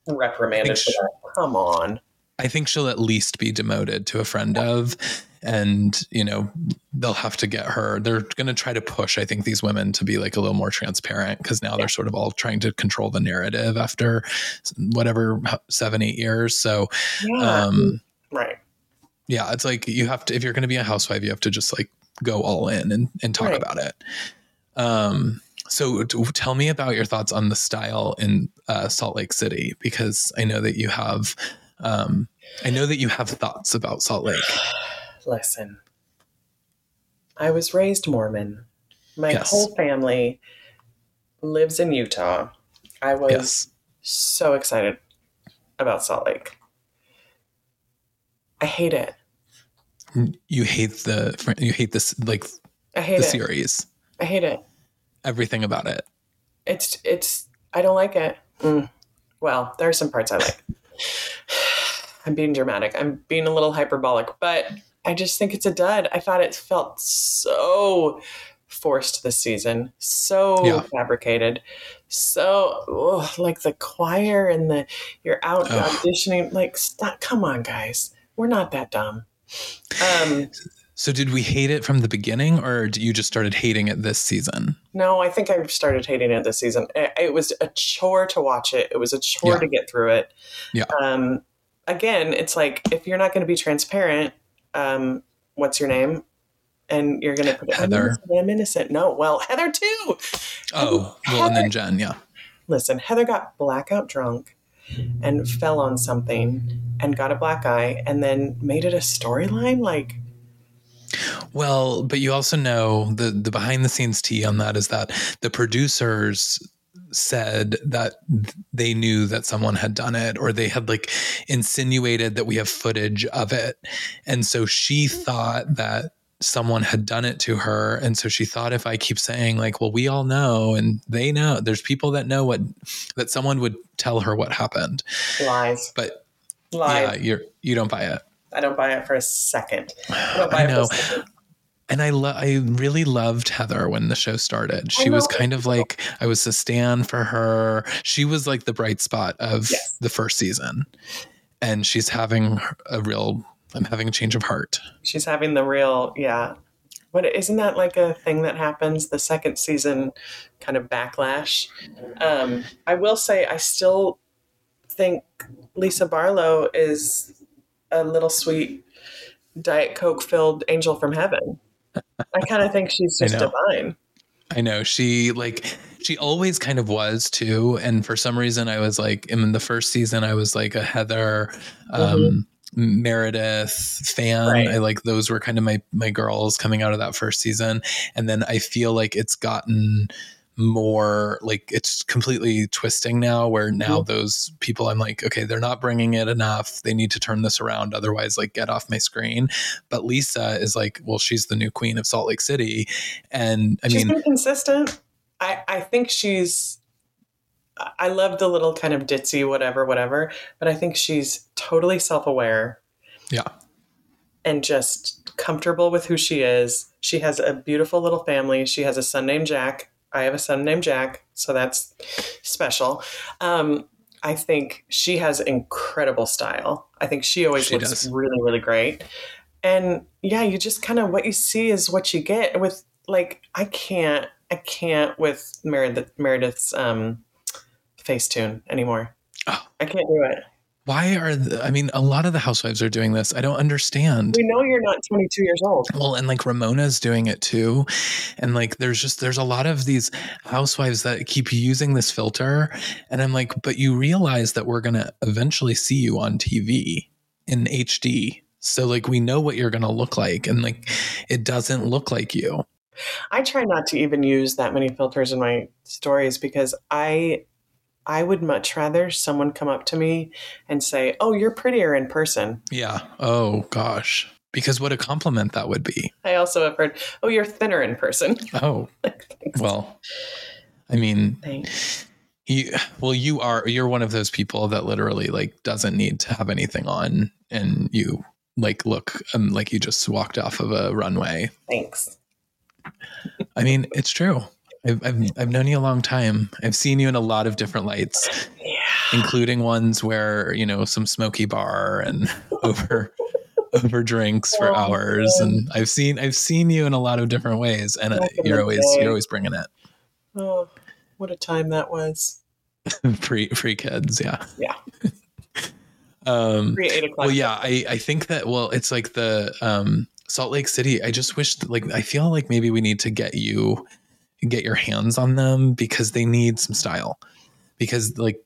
reprimanded that. Come on. I think she'll at least be demoted to a friend of, and you know they'll have to get her. They're going to try to push. I think these women to be like a little more transparent because now they're sort of all trying to control the narrative after whatever seven eight years. So Yeah. um, right. yeah, it's like you have to if you're going to be a housewife, you have to just like go all in and, and talk Right. about it. Um, so t- tell me about your thoughts on the style in uh, Salt Lake City because I know that you have. Um, I know that you have thoughts about Salt Lake. Listen. I was raised Mormon. My Yes. whole family lives in Utah. I was Yes. so excited about Salt Lake. I hate it. You hate the you hate this like I hate the it. series. I hate it. Everything about it. It's it's I don't like it. Mm. Well, there are some parts I like. I'm being dramatic. I'm being a little hyperbolic, but I just think it's a dud. I thought it felt so forced this season, so Yeah. fabricated, so like the choir and the you're out Ugh. auditioning. Like, stop! Come on, guys, we're not that dumb. Um, So did we hate it from the beginning, or you just started hating it this season? No, I think I started hating it this season. It, it was a chore to watch it. It was a chore Yeah. to get through it. Yeah. Um, again, it's like if you're not going to be transparent, um, what's your name? And you're going to put I'm Heather. innocent, I'm innocent. No, well, Heather too. Oh, well, and then Jen, yeah. Listen, Heather got blackout drunk and fell on something and got a black eye and then made it a storyline. Like, Well, but you also know the the behind the scenes tea on that is that the producers said that they knew that someone had done it or they had like insinuated that we have footage of it. And so she mm-hmm. thought that someone had done it to her and so she thought if i keep saying like well we all know and they know there's people that know what that someone would tell her what happened Lies. but Lies. yeah you're you don't buy it I don't buy it for a second. I I it for a know. And I lo- I really loved Heather when the show started. She was kind of like I was a stand for her. She was like the bright spot of Yes. the first season. And she's having a real I'm having a change of heart. She's having the real, yeah. But isn't that like a thing that happens the second season kind of backlash? Um, I will say I still think Lisa Barlow is a little sweet Diet Coke filled angel from heaven. I kind of think she's just know. divine. I know she like she always kind of was too. And for some reason I was like in the first season I was like a Heather um Meredith fan. Right. I like those were kind of my my girls coming out of that first season. And then I feel like it's gotten more like it's completely twisting now where now mm-hmm. those people I'm like okay they're not bringing it enough they need to turn this around otherwise like get off my screen but Lisa is like well she's the new queen of Salt Lake City and I She's mean been consistent. I, I think she's. I I love the little kind of ditzy whatever, whatever, but I think she's totally self aware yeah and just comfortable with who she is. She has a beautiful little family. She has a son named Jack. I have a son named Jack, so that's special. Um, I think she has incredible style. I think she always She looks does. really, really great. And yeah, you just kind of what you see is what you get. With like, I can't, I can't with Meredith Meredith's um, Facetune anymore. Oh. I can't do it. Why are the, I mean a lot of the housewives are doing this. I don't understand. We know you're not 22 years old. well and like Ramona's doing it too. And like there's just there's a lot of these housewives that keep using this filter. And I'm like but you realize that we're going to eventually see you on TV in HD so like we know what you're going to look like and like it doesn't look like you. I try not to even use that many filters in my stories because I I would much rather someone come up to me and say, "Oh, you're prettier in person." yeah oh gosh because what a compliment that would be I also have heard, "Oh, you're thinner in person." oh well I mean Thanks. You well, you are you're one of those people that literally like doesn't need to have anything on, and you like look um, like you just walked off of a runway. Thanks. I mean, it's true. I've, I've I've known you a long time. I've seen you in a lot of different lights, Yeah. including ones where you know some smoky bar and over over drinks for Oh, hours, man. and I've seen I've seen you in a lot of different ways, and Back you're always day. you're always bringing it. Oh, what a time that was. free pre kids, yeah, Yeah. um, Pre eight o'clock. well yeah i i think that well it's like the um salt lake city i just wish that, like i feel like maybe we need to get you get your hands on them because they need some style. Because like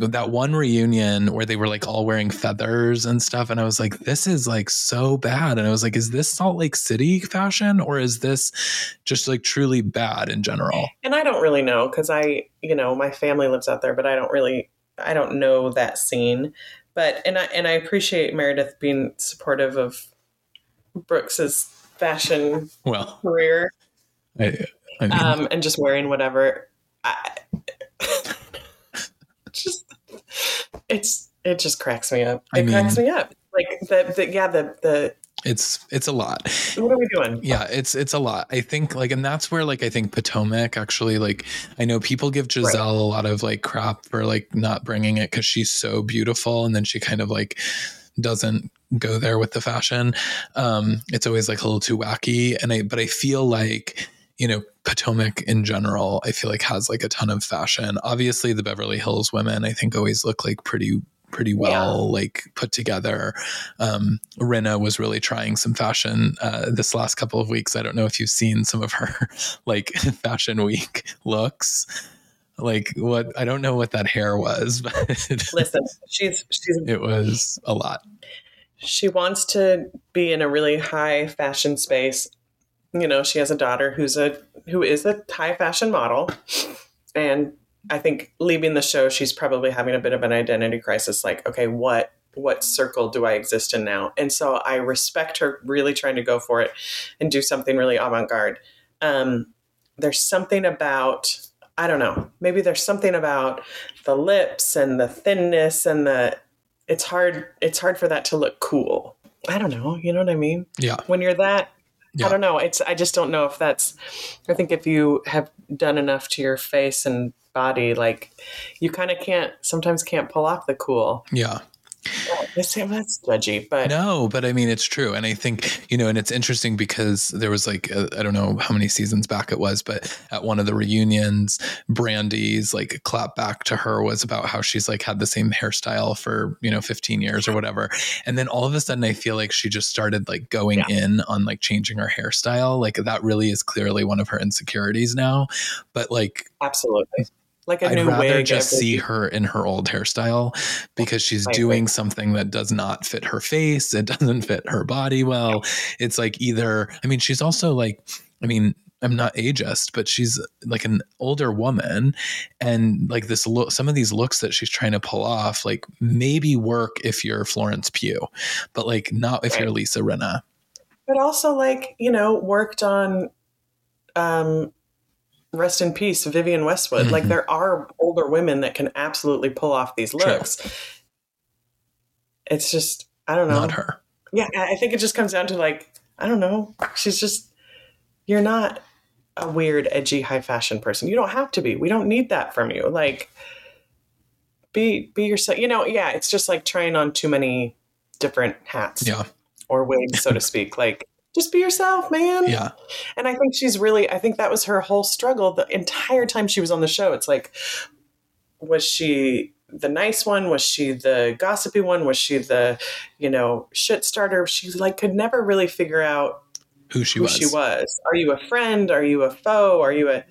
that one reunion where they were like all wearing feathers and stuff and i was like this is like so bad. And i was like is this salt lake city fashion or is this just like truly bad in general? And I don't really know because I, you know, my family lives out there, but I don't really, I don't know that scene. But and I and I appreciate Meredith being supportive of Brooks's fashion well career. I, I mean, um, and just wearing whatever. I, just it's it just cracks me up. I It cracks mean- me up. Like the, the yeah the the it's it's a lot what are we doing? yeah it's it's a lot i think like and that's where like i think potomac actually like i know people give gizelle a lot of like crap for like not bringing it because she's so beautiful and then she kind of like doesn't go there with the fashion um it's always like a little too wacky and i but i feel like you know potomac in general i feel like has like a ton of fashion. Obviously the beverly hills women i think always look like pretty pretty well like put together. Um Rinna was really trying some fashion uh this last couple of weeks. I don't know if you've seen some of her like fashion week looks. Like what i don't know what that hair was but Listen, she's she's it was a lot. She wants to be in a really high fashion space. You know, she has a daughter who's a who is a high fashion model, and I think leaving the show, she's probably having a bit of an identity crisis. Like, okay, what what circle do I exist in now? And so I respect her really trying to go for it and do something really avant garde. Um, there's something about I don't know. Maybe there's something about the lips and the thinness and the it's hard it's hard for that to look cool. I don't know. You know what I mean? Yeah. When you're that Yeah. I don't know. It's I just don't know if that's I think if you have done enough to your face and body, like you kind of can't sometimes can't pull off the cool. Yeah. That's, that's judgy, but No, but I mean, it's true. And I think, you know, and it's interesting because there was like, uh, I don't know how many seasons back it was, but at one of the reunions, Brandi's like clap back to her was about how she's like had the same hairstyle for, you know, 15 years or whatever. And then all of a sudden, I feel like she just started like going in on like changing her hairstyle. Like that really is clearly one of her insecurities now. But like, absolutely. Like a I'd new rather wig. just see her in her old hairstyle because she's I doing something that does not fit her face. It doesn't fit her body well. It's like either, I mean, she's also like, I mean, I'm not ageist, but she's like an older woman. And like this look, some of these looks that she's trying to pull off, like maybe work if you're Florence Pugh, but like not if Right. you're Lisa Rinna. but also like you know worked on um rest in peace vivienne westwood like Mhm. there are older women that can absolutely pull off these True. looks it's just i don't know Not her. yeah i I think it just comes down to like i don't know she's just you're not a weird edgy high fashion person you don't have to be we don't need that from you like be be yourself you know yeah it's just like trying on too many different hats Yeah. or wigs so to speak like just be yourself man Yeah. and I think she's really, I think that was her whole struggle the entire time she was on the show. It's like, was she the nice one? Was she the gossipy one? Was she the, you know, shit starter? She like could never really figure out Who she who was. she was. Are you a friend? Are you a foe? Are you a,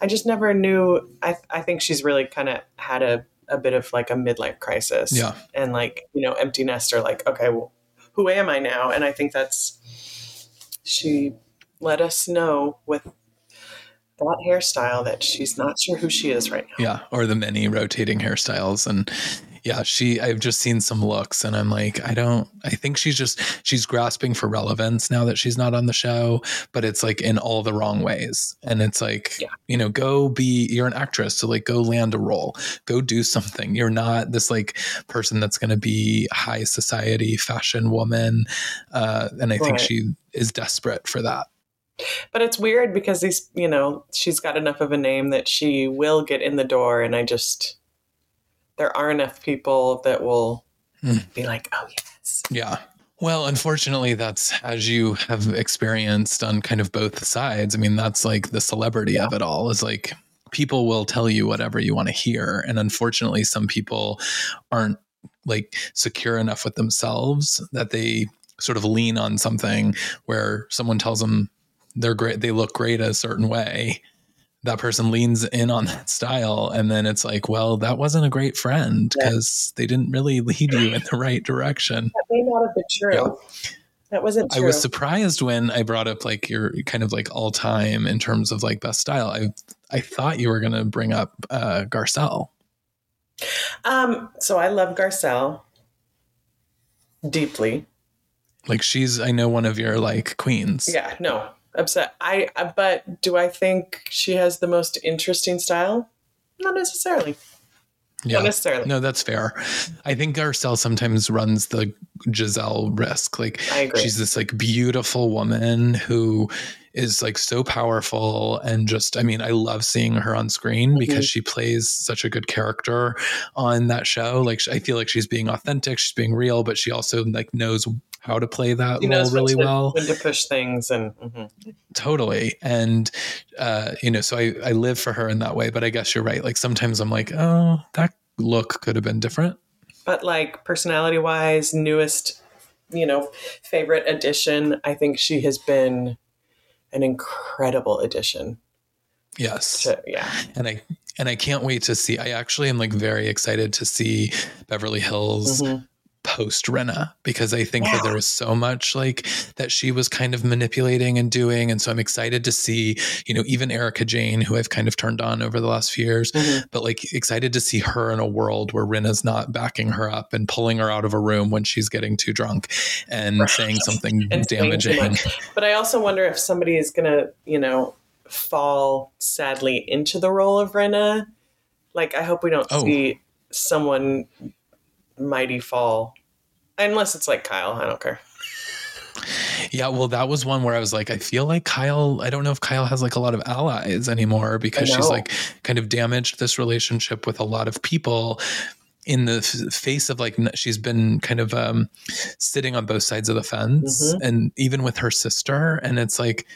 I just never knew. I, I think she's really kind of had a, a bit of like a midlife crisis Yeah. and like, you know, empty nester, like, okay, well, who am I now? And I think that's, she let us know with that hairstyle that she's not sure who she is right now. Yeah, or the many rotating hairstyles and yeah, she I've just seen some looks and I'm like, I don't I think she's just she's grasping for relevance now that she's not on the show, but it's like in all the wrong ways. And it's like, Yeah. you know, go be you're an actress, so like go land a role. Go do something. You're not this like person that's going to be high society fashion woman. Uh and I think she is desperate for that. But it's weird because these, you know, she's got enough of a name that she will get in the door. And I just, there are enough people that will Hmm. be like, oh, yes. Yeah. Well, unfortunately, that's as you have experienced on kind of both sides. I mean, that's like the celebrity of it all is like people will tell you whatever you want to hear. And unfortunately, some people aren't like secure enough with themselves that they sort of lean on something where someone tells them they're great, they look great a certain way. That person leans in on that style. And then it's like, well, that wasn't a great friend Yeah. because they didn't really lead you in the right direction. That may not have been true. Yeah. That wasn't I was surprised when I brought up like your kind of like all time in terms of like best style. I I thought you were gonna bring up uh Garcelle. um, so I love Garcelle deeply. Like she's I know one of your like queens. Yeah, no, upset. I, but do I think she has the most interesting style? Not necessarily. Yeah. Not necessarily. No, that's fair. I think Garcelle sometimes runs the Gizelle risk. Like she's this like beautiful woman who is like so powerful and just I mean I love seeing her on screen Mm-hmm. because she plays such a good character on that show like I feel like she's being authentic she's being real but she also like knows how to play that She role really to- well when to push things and mhm. totally and uh you know so I I live for her in that way but I guess you're right like sometimes I'm like oh that look could have been different but like personality wise, newest, you know, favorite addition. I think she has been an incredible addition. yes yeah, and I and I can't wait to see. I actually am like very excited to see Beverly Hills Mhm. Post Rinna because I think Yeah. that there was so much like that she was kind of manipulating and doing. And so I'm excited to see, you know, even Erika Jayne, who I've kind of turned on over the last few years, Mhm. but like excited to see her in a world where Rinna's not backing her up and pulling her out of a room when she's getting too drunk and Right. saying something And damaging. But I also wonder if somebody is going to, you know, fall sadly into the role of Rinna. Like, I hope we don't Oh. see someone mighty fall. Unless it's like Kyle. I don't care. Yeah, well, that was one where I was like, I feel like Kyle, I don't know if Kyle has like a lot of allies anymore because she's like kind of damaged this relationship with a lot of people in the f- face of like she's been kind of um sitting on both sides of the fence Mhm. and even with her sister and it's like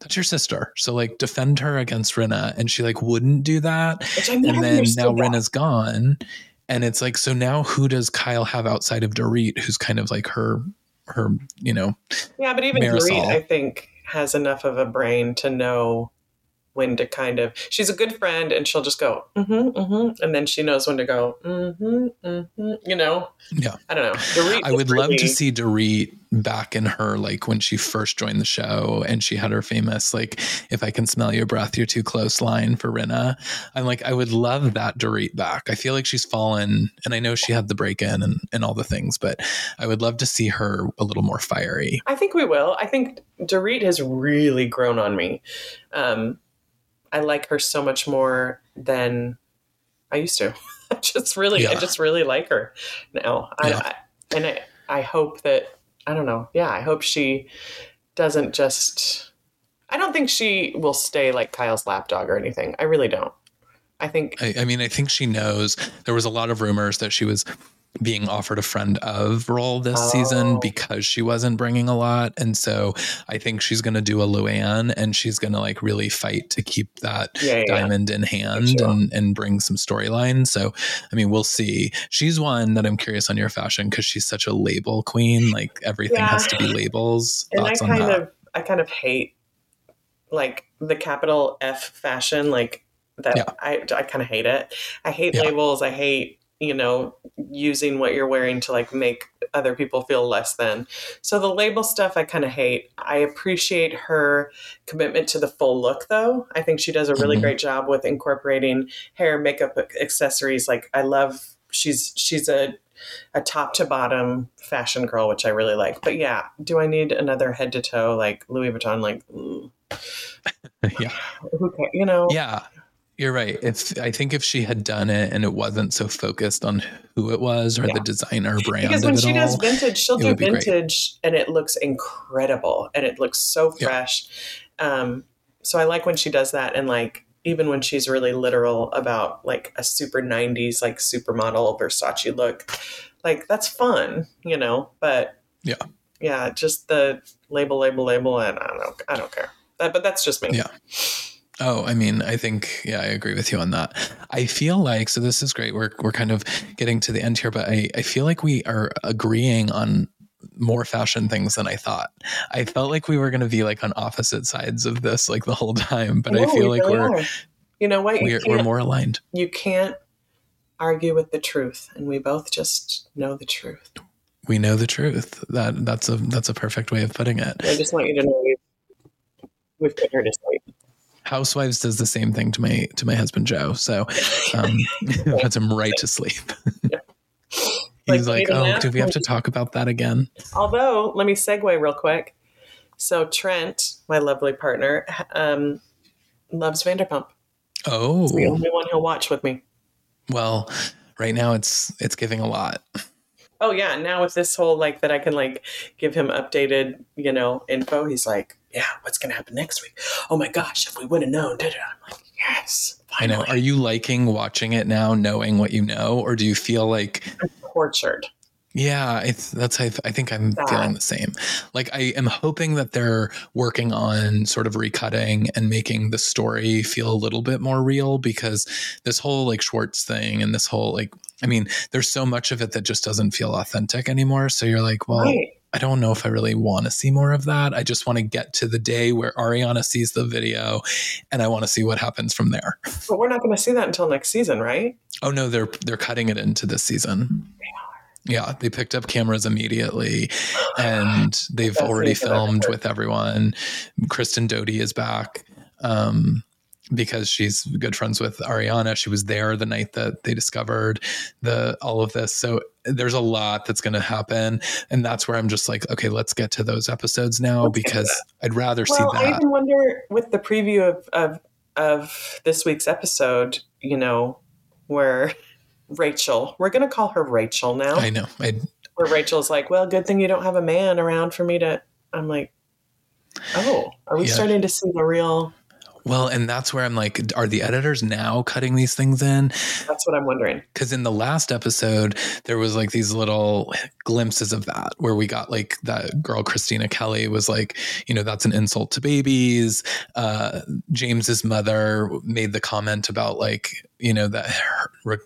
that's your sister so like defend her against Rinna and she like wouldn't do that Which I never and then now that. Rinna's gone and it's like so now who does Kyle have outside of Dorit who's kind of like her her you know Yeah, but even Marisol. Dorit, I think, has enough of a brain to know when to kind of. She's a good friend, and she'll just go, mm-hmm, mm-hmm, and then she knows when to go, mm-hmm, mm-hmm. You know, Yeah. I don't know. Dorit I would love to see Dorit back in her like when she first joined the show and she had her famous like if I can smell your breath you're too close line for Rinna. I'm like I would love that Dorit back. I feel like she's fallen and I know she had the break in and, and all the things, but I would love to see her a little more fiery. I think we will. I think Dorit has really grown on me. Um, I like her so much more than I used to. I just really, I just really like her now. I, Yeah. I, and I, I hope that I don't know. Yeah, I hope she doesn't just. I don't think she will stay like Kyle's lapdog or anything. I really don't. I think I, I mean, I think she knows there was a lot of rumors that she was being offered a friend of role this Oh. season because she wasn't bringing a lot. And so I think she's going to do a Luann and she's going to like really fight to keep that Yeah, yeah, yeah. diamond in hand Sure. and, and bring some storyline. So, I mean, we'll see. She's one that I'm curious on your fashion because she's such a label queen. Like everything Yeah. has to be labels. and I Thoughts on kind of I kind of hate like the capital F fashion like that Yeah. I I kind of hate it. I hate Yeah. labels. I hate, you know, using what you're wearing to like make other people feel less than. So the label stuff I kind of hate. I appreciate her commitment to the full look though. I think she does a really Mhm. great job with incorporating hair, makeup, accessories. Like I love she's she's a a top to bottom fashion girl, which I really like. But yeah, do I need another head to toe like Louis Vuitton? Like, mm, yeah. ca- you know? Yeah. You're right. If I think if she had done it and it wasn't so focused on who it was or Yeah. the designer brand Because when she does vintage, she'll do would be great. vintage, and it looks incredible, and it looks so Yeah. fresh. Um, so I like when she does that, and like even when she's really literal about like a super '90s like supermodel Versace look, like that's fun, you know. But Yeah. yeah, just the label, label, label, and I don't I don't care. That, but that's just me. Yeah. Oh, I mean, I think yeah, I agree with you on that. I feel like so this is great. We're we're kind of getting to the end here, but I, I feel like we are agreeing on more fashion things than I thought. I felt like we were gonna be like on opposite sides of this like the whole time, but I feel we like really we're are. You know what? We're, we're more aligned. you can't argue with the truth, and we both just know the truth. We know the truth. That that's a that's a perfect way of putting it. I just want you to know we've, we've put her to sleep. Housewives does the same thing to my to my husband Joe. So um puts him right to sleep. He's Like, like, oh, do we have to talk about that again? Although, let me segue real quick. So Trent, my lovely partner, um, loves Vanderpump. Oh, It's the only one he'll watch with me. well, right now it's it's giving a lot. Oh yeah, now with this whole like that I can like give him updated, you know, info. He's like, yeah, what's gonna happen next week? Oh my gosh, if we would have known, da-da. I'm like, yes, I know. Are you liking watching it now, knowing what you know, or do you feel like, tortured. yeah, it's, that's I, I think I'm Sad. feeling the same. Like I am hoping that they're working on sort of recutting and making the story feel a little bit more real because this whole like Schwartz thing and this whole like, I mean, there's so much of it that just doesn't feel authentic anymore. So you're like, well, right. I don't know if I really want to see more of that. I just want to get to the day where Ariana sees the video and I want to see what happens from there. But we're not gonna see that until next season, right? Oh no, they're they're cutting it into this season. Yeah, they picked up cameras immediately, and they've That's already filmed with everyone. Kristen Doute is back um, because she's good friends with Ariana. She was there the night that they discovered the all of this. So there's a lot that's going to happen, and that's where I'm just like, okay, let's get to those episodes now Let's because I'd rather Well, see I that. even wonder with the preview of, of of this week's episode, you know, where Rachel, we're going to call her Rachel now, I know. I where Rachel's like, "Well, good thing you don't have a man around for me to." I'm like, "Oh, are we Yeah. starting to see the real?" Well, and that's where I'm like, are the editors now cutting these things in? That's what I'm wondering. because in the last episode there was like these little glimpses of that where we got like that girl kristina kelly was like you know that's an insult to babies uh james's mother made the comment about like you know that her, Ra-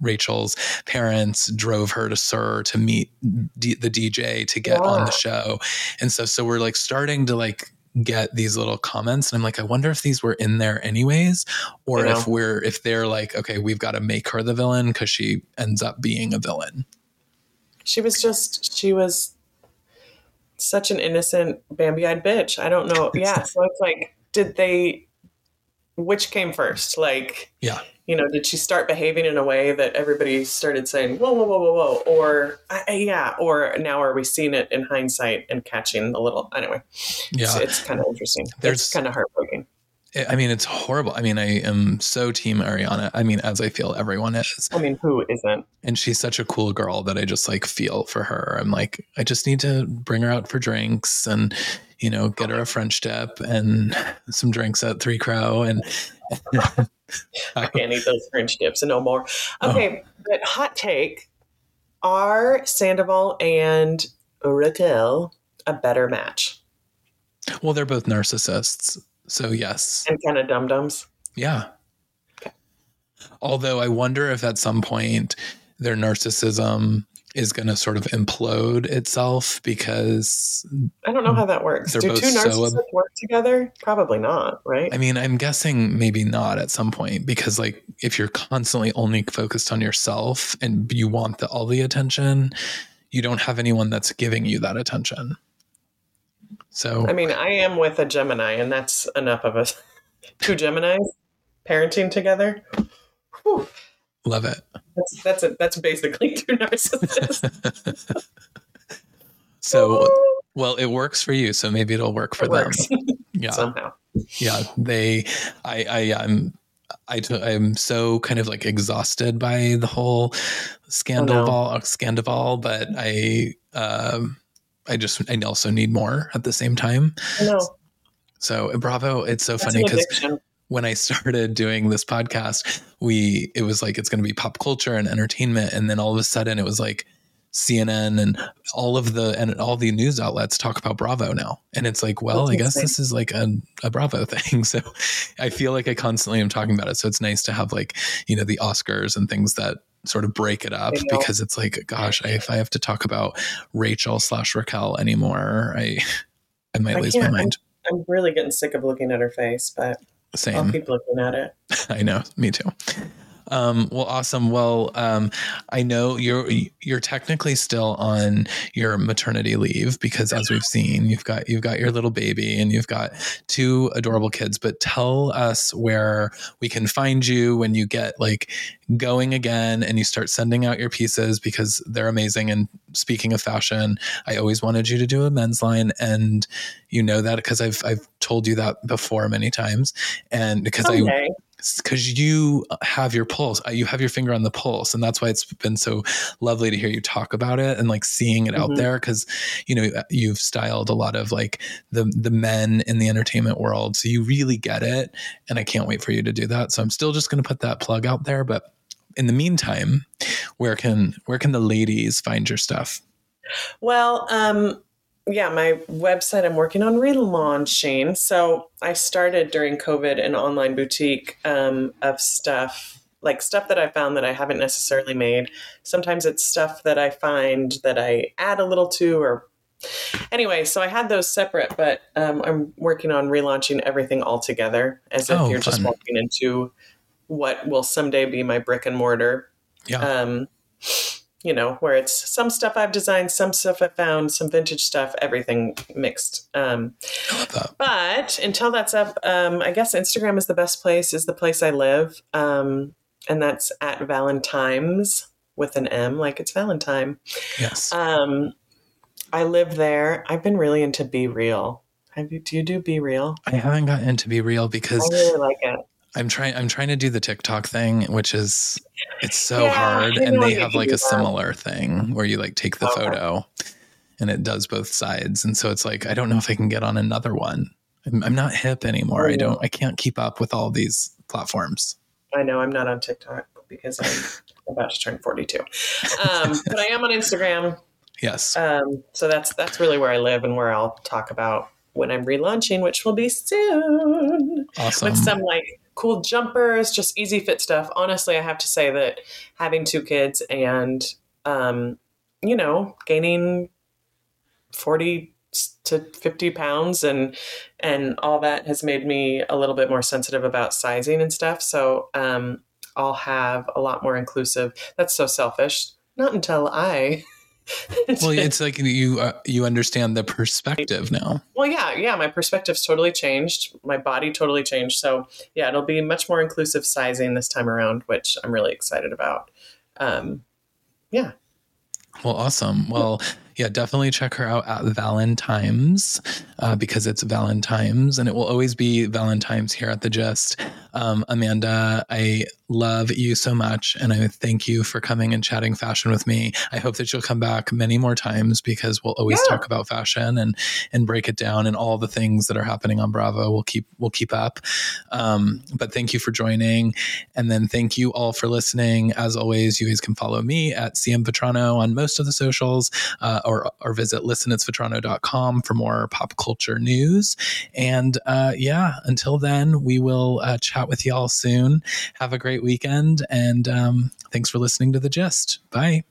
rachel's parents drove her to SUR to meet D- the dj to get on the show and so so we're like starting to like get these little comments and i'm like i wonder if these were in there anyways or if we're if they're like okay we've got to make her the villain because she ends up being a villain She was just she was such an innocent Bambi-eyed bitch. I don't know. Yeah, so it's like, did they? Which came first? Like, yeah you know, did she start behaving in a way that everybody started saying, "Whoa, whoa, whoa, whoa, whoa," or I, yeah, or now are we seeing it in hindsight and catching the little? Anyway, it's, yeah it's kind of interesting. There's- it's kind of heartbreaking. I mean it's horrible i mean i am so team ariana i mean as i feel everyone is I mean, who isn't? and she's such a cool girl that i just like feel for her i'm like i just need to bring her out for drinks and you know get her a french dip and some drinks at three crow and I can't eat those French dips no more. Oh. Okay, but hot take: Are Sandoval and Raquel a better match? well they're both narcissists so yes And kind of dum dums. Yeah. Although I wonder if at some point their narcissism is going to sort of implode itself because I don't know how that works. Do two so- narcissists work together? Probably not, right? I mean, I'm guessing maybe not at some point because like if you're constantly only focused on yourself and you want the, all the attention, you don't have anyone that's giving you that attention. So I mean, I am with a Gemini, and that's enough of us. Two Geminis parenting together. Whew. love it. That's that's a, that's basically two narcissists. So well, it works for you, so maybe it'll work for It them. works Yeah. somehow. yeah they i i i'm I t- I'm so kind of like exhausted by the whole scandal Oh, no. ball, Scandival, but I, um, I just, I also need more at the same time. I know. So Bravo, it's so That's funny because when I started doing this podcast, we, it was like, it's going to be pop culture and entertainment. And then all of a sudden it was like CNN and all of the, and all the news outlets talk about Bravo now. And it's like, well, That's I guess this is like a, a Bravo thing. So I feel like I constantly am talking about it. So it's nice to have like, you know, the Oscars and things that sort of break it up because it's like, gosh, I, if I have to talk about Rachel slash Raquel anymore, I, I might I lose my mind. I'm really getting sick of looking at her face, but Same. I'll keep looking at it. I know. Me too. Um, well, awesome. Well, um, I know you're you're technically still on your maternity leave because, as we've seen, you've got you've got your little baby and you've got two adorable kids. But tell us where we can find you when you get like going again and you start sending out your pieces because they're amazing. And speaking of fashion, I always wanted you to do a men's line, and you know that because I've I've told you that before many times, and because I. because you have your pulse uh, you have your finger on the pulse and that's why it's been so lovely to hear you talk about it and like seeing it out Mhm. there because you know uh, you've styled a lot of like the the men in the entertainment world so you really get it and i can't wait for you to do that so i'm still just going to put that plug out there but in the meantime where can where can the ladies find your stuff Well, um, yeah, my website I'm working on relaunching. So I started during COVID an online boutique um, of stuff, like stuff that I found that I haven't necessarily made. Sometimes it's stuff that I find that I add a little to, or anyway. So I had those separate, but um, I'm working on relaunching everything all together, as if Oh, you're just walking into what will someday be my brick and mortar yeah um, you know, where it's some stuff I've designed, some stuff I found, some vintage stuff, everything mixed. Um, but until that's up, um, I guess Instagram is the best place, is the place I live. Um, and that's at Valentine's with an M, like it's Valentine. Yes. Um, I live there. I've been really into BeReal. Have you, do you do BeReal? I haven't gotten into BeReal because I really like it. I'm trying. I'm trying to do the TikTok thing, which is it's so Yeah, hard, and they have like a that. similar thing where you like take the Okay. photo, and it does both sides. And so it's like I don't know if I can get on another one. I'm, I'm not hip anymore. I don't. I can't keep up with all these platforms. I know I'm not on TikTok because I'm about to turn 42. Um, but I am on Instagram. Yes. Um, so that's that's really where I live and where I'll talk about when I'm relaunching, which will be soon. Awesome. With some like cool jumpers, just easy fit stuff. Honestly, I have to say that having two kids and um, you know, gaining 40 to 50 pounds and and all that has made me a little bit more sensitive about sizing and stuff. So um I'll have a lot more inclusive. That's so selfish. Not until I well, it's like you uh, you understand the perspective now. Well, yeah, yeah. My perspective's totally changed. My body totally changed. So, yeah, it'll be much more inclusive sizing this time around, which I'm really excited about. Um, yeah. Well, awesome. Well, yeah, definitely check her out at Valentine's uh, because it's Valentine's and it will always be Valentine's here at the Gist. Um, Amanda, I love you so much and I thank you for coming and chatting fashion with me. I hope that you'll come back many more times because we'll always Yeah. talk about fashion and and break it down and all the things that are happening on Bravo. We'll keep we'll keep up. Um, but thank you for joining. And then thank you all for listening. As always, you guys can follow me at CM Vetrano on most of the socials uh, or, or visit listenitsvetrano.com for more pop culture news. And uh, yeah, until then, we will uh, chat with y'all soon. Have a great weekend. And um, thanks for listening to The Gist. Bye.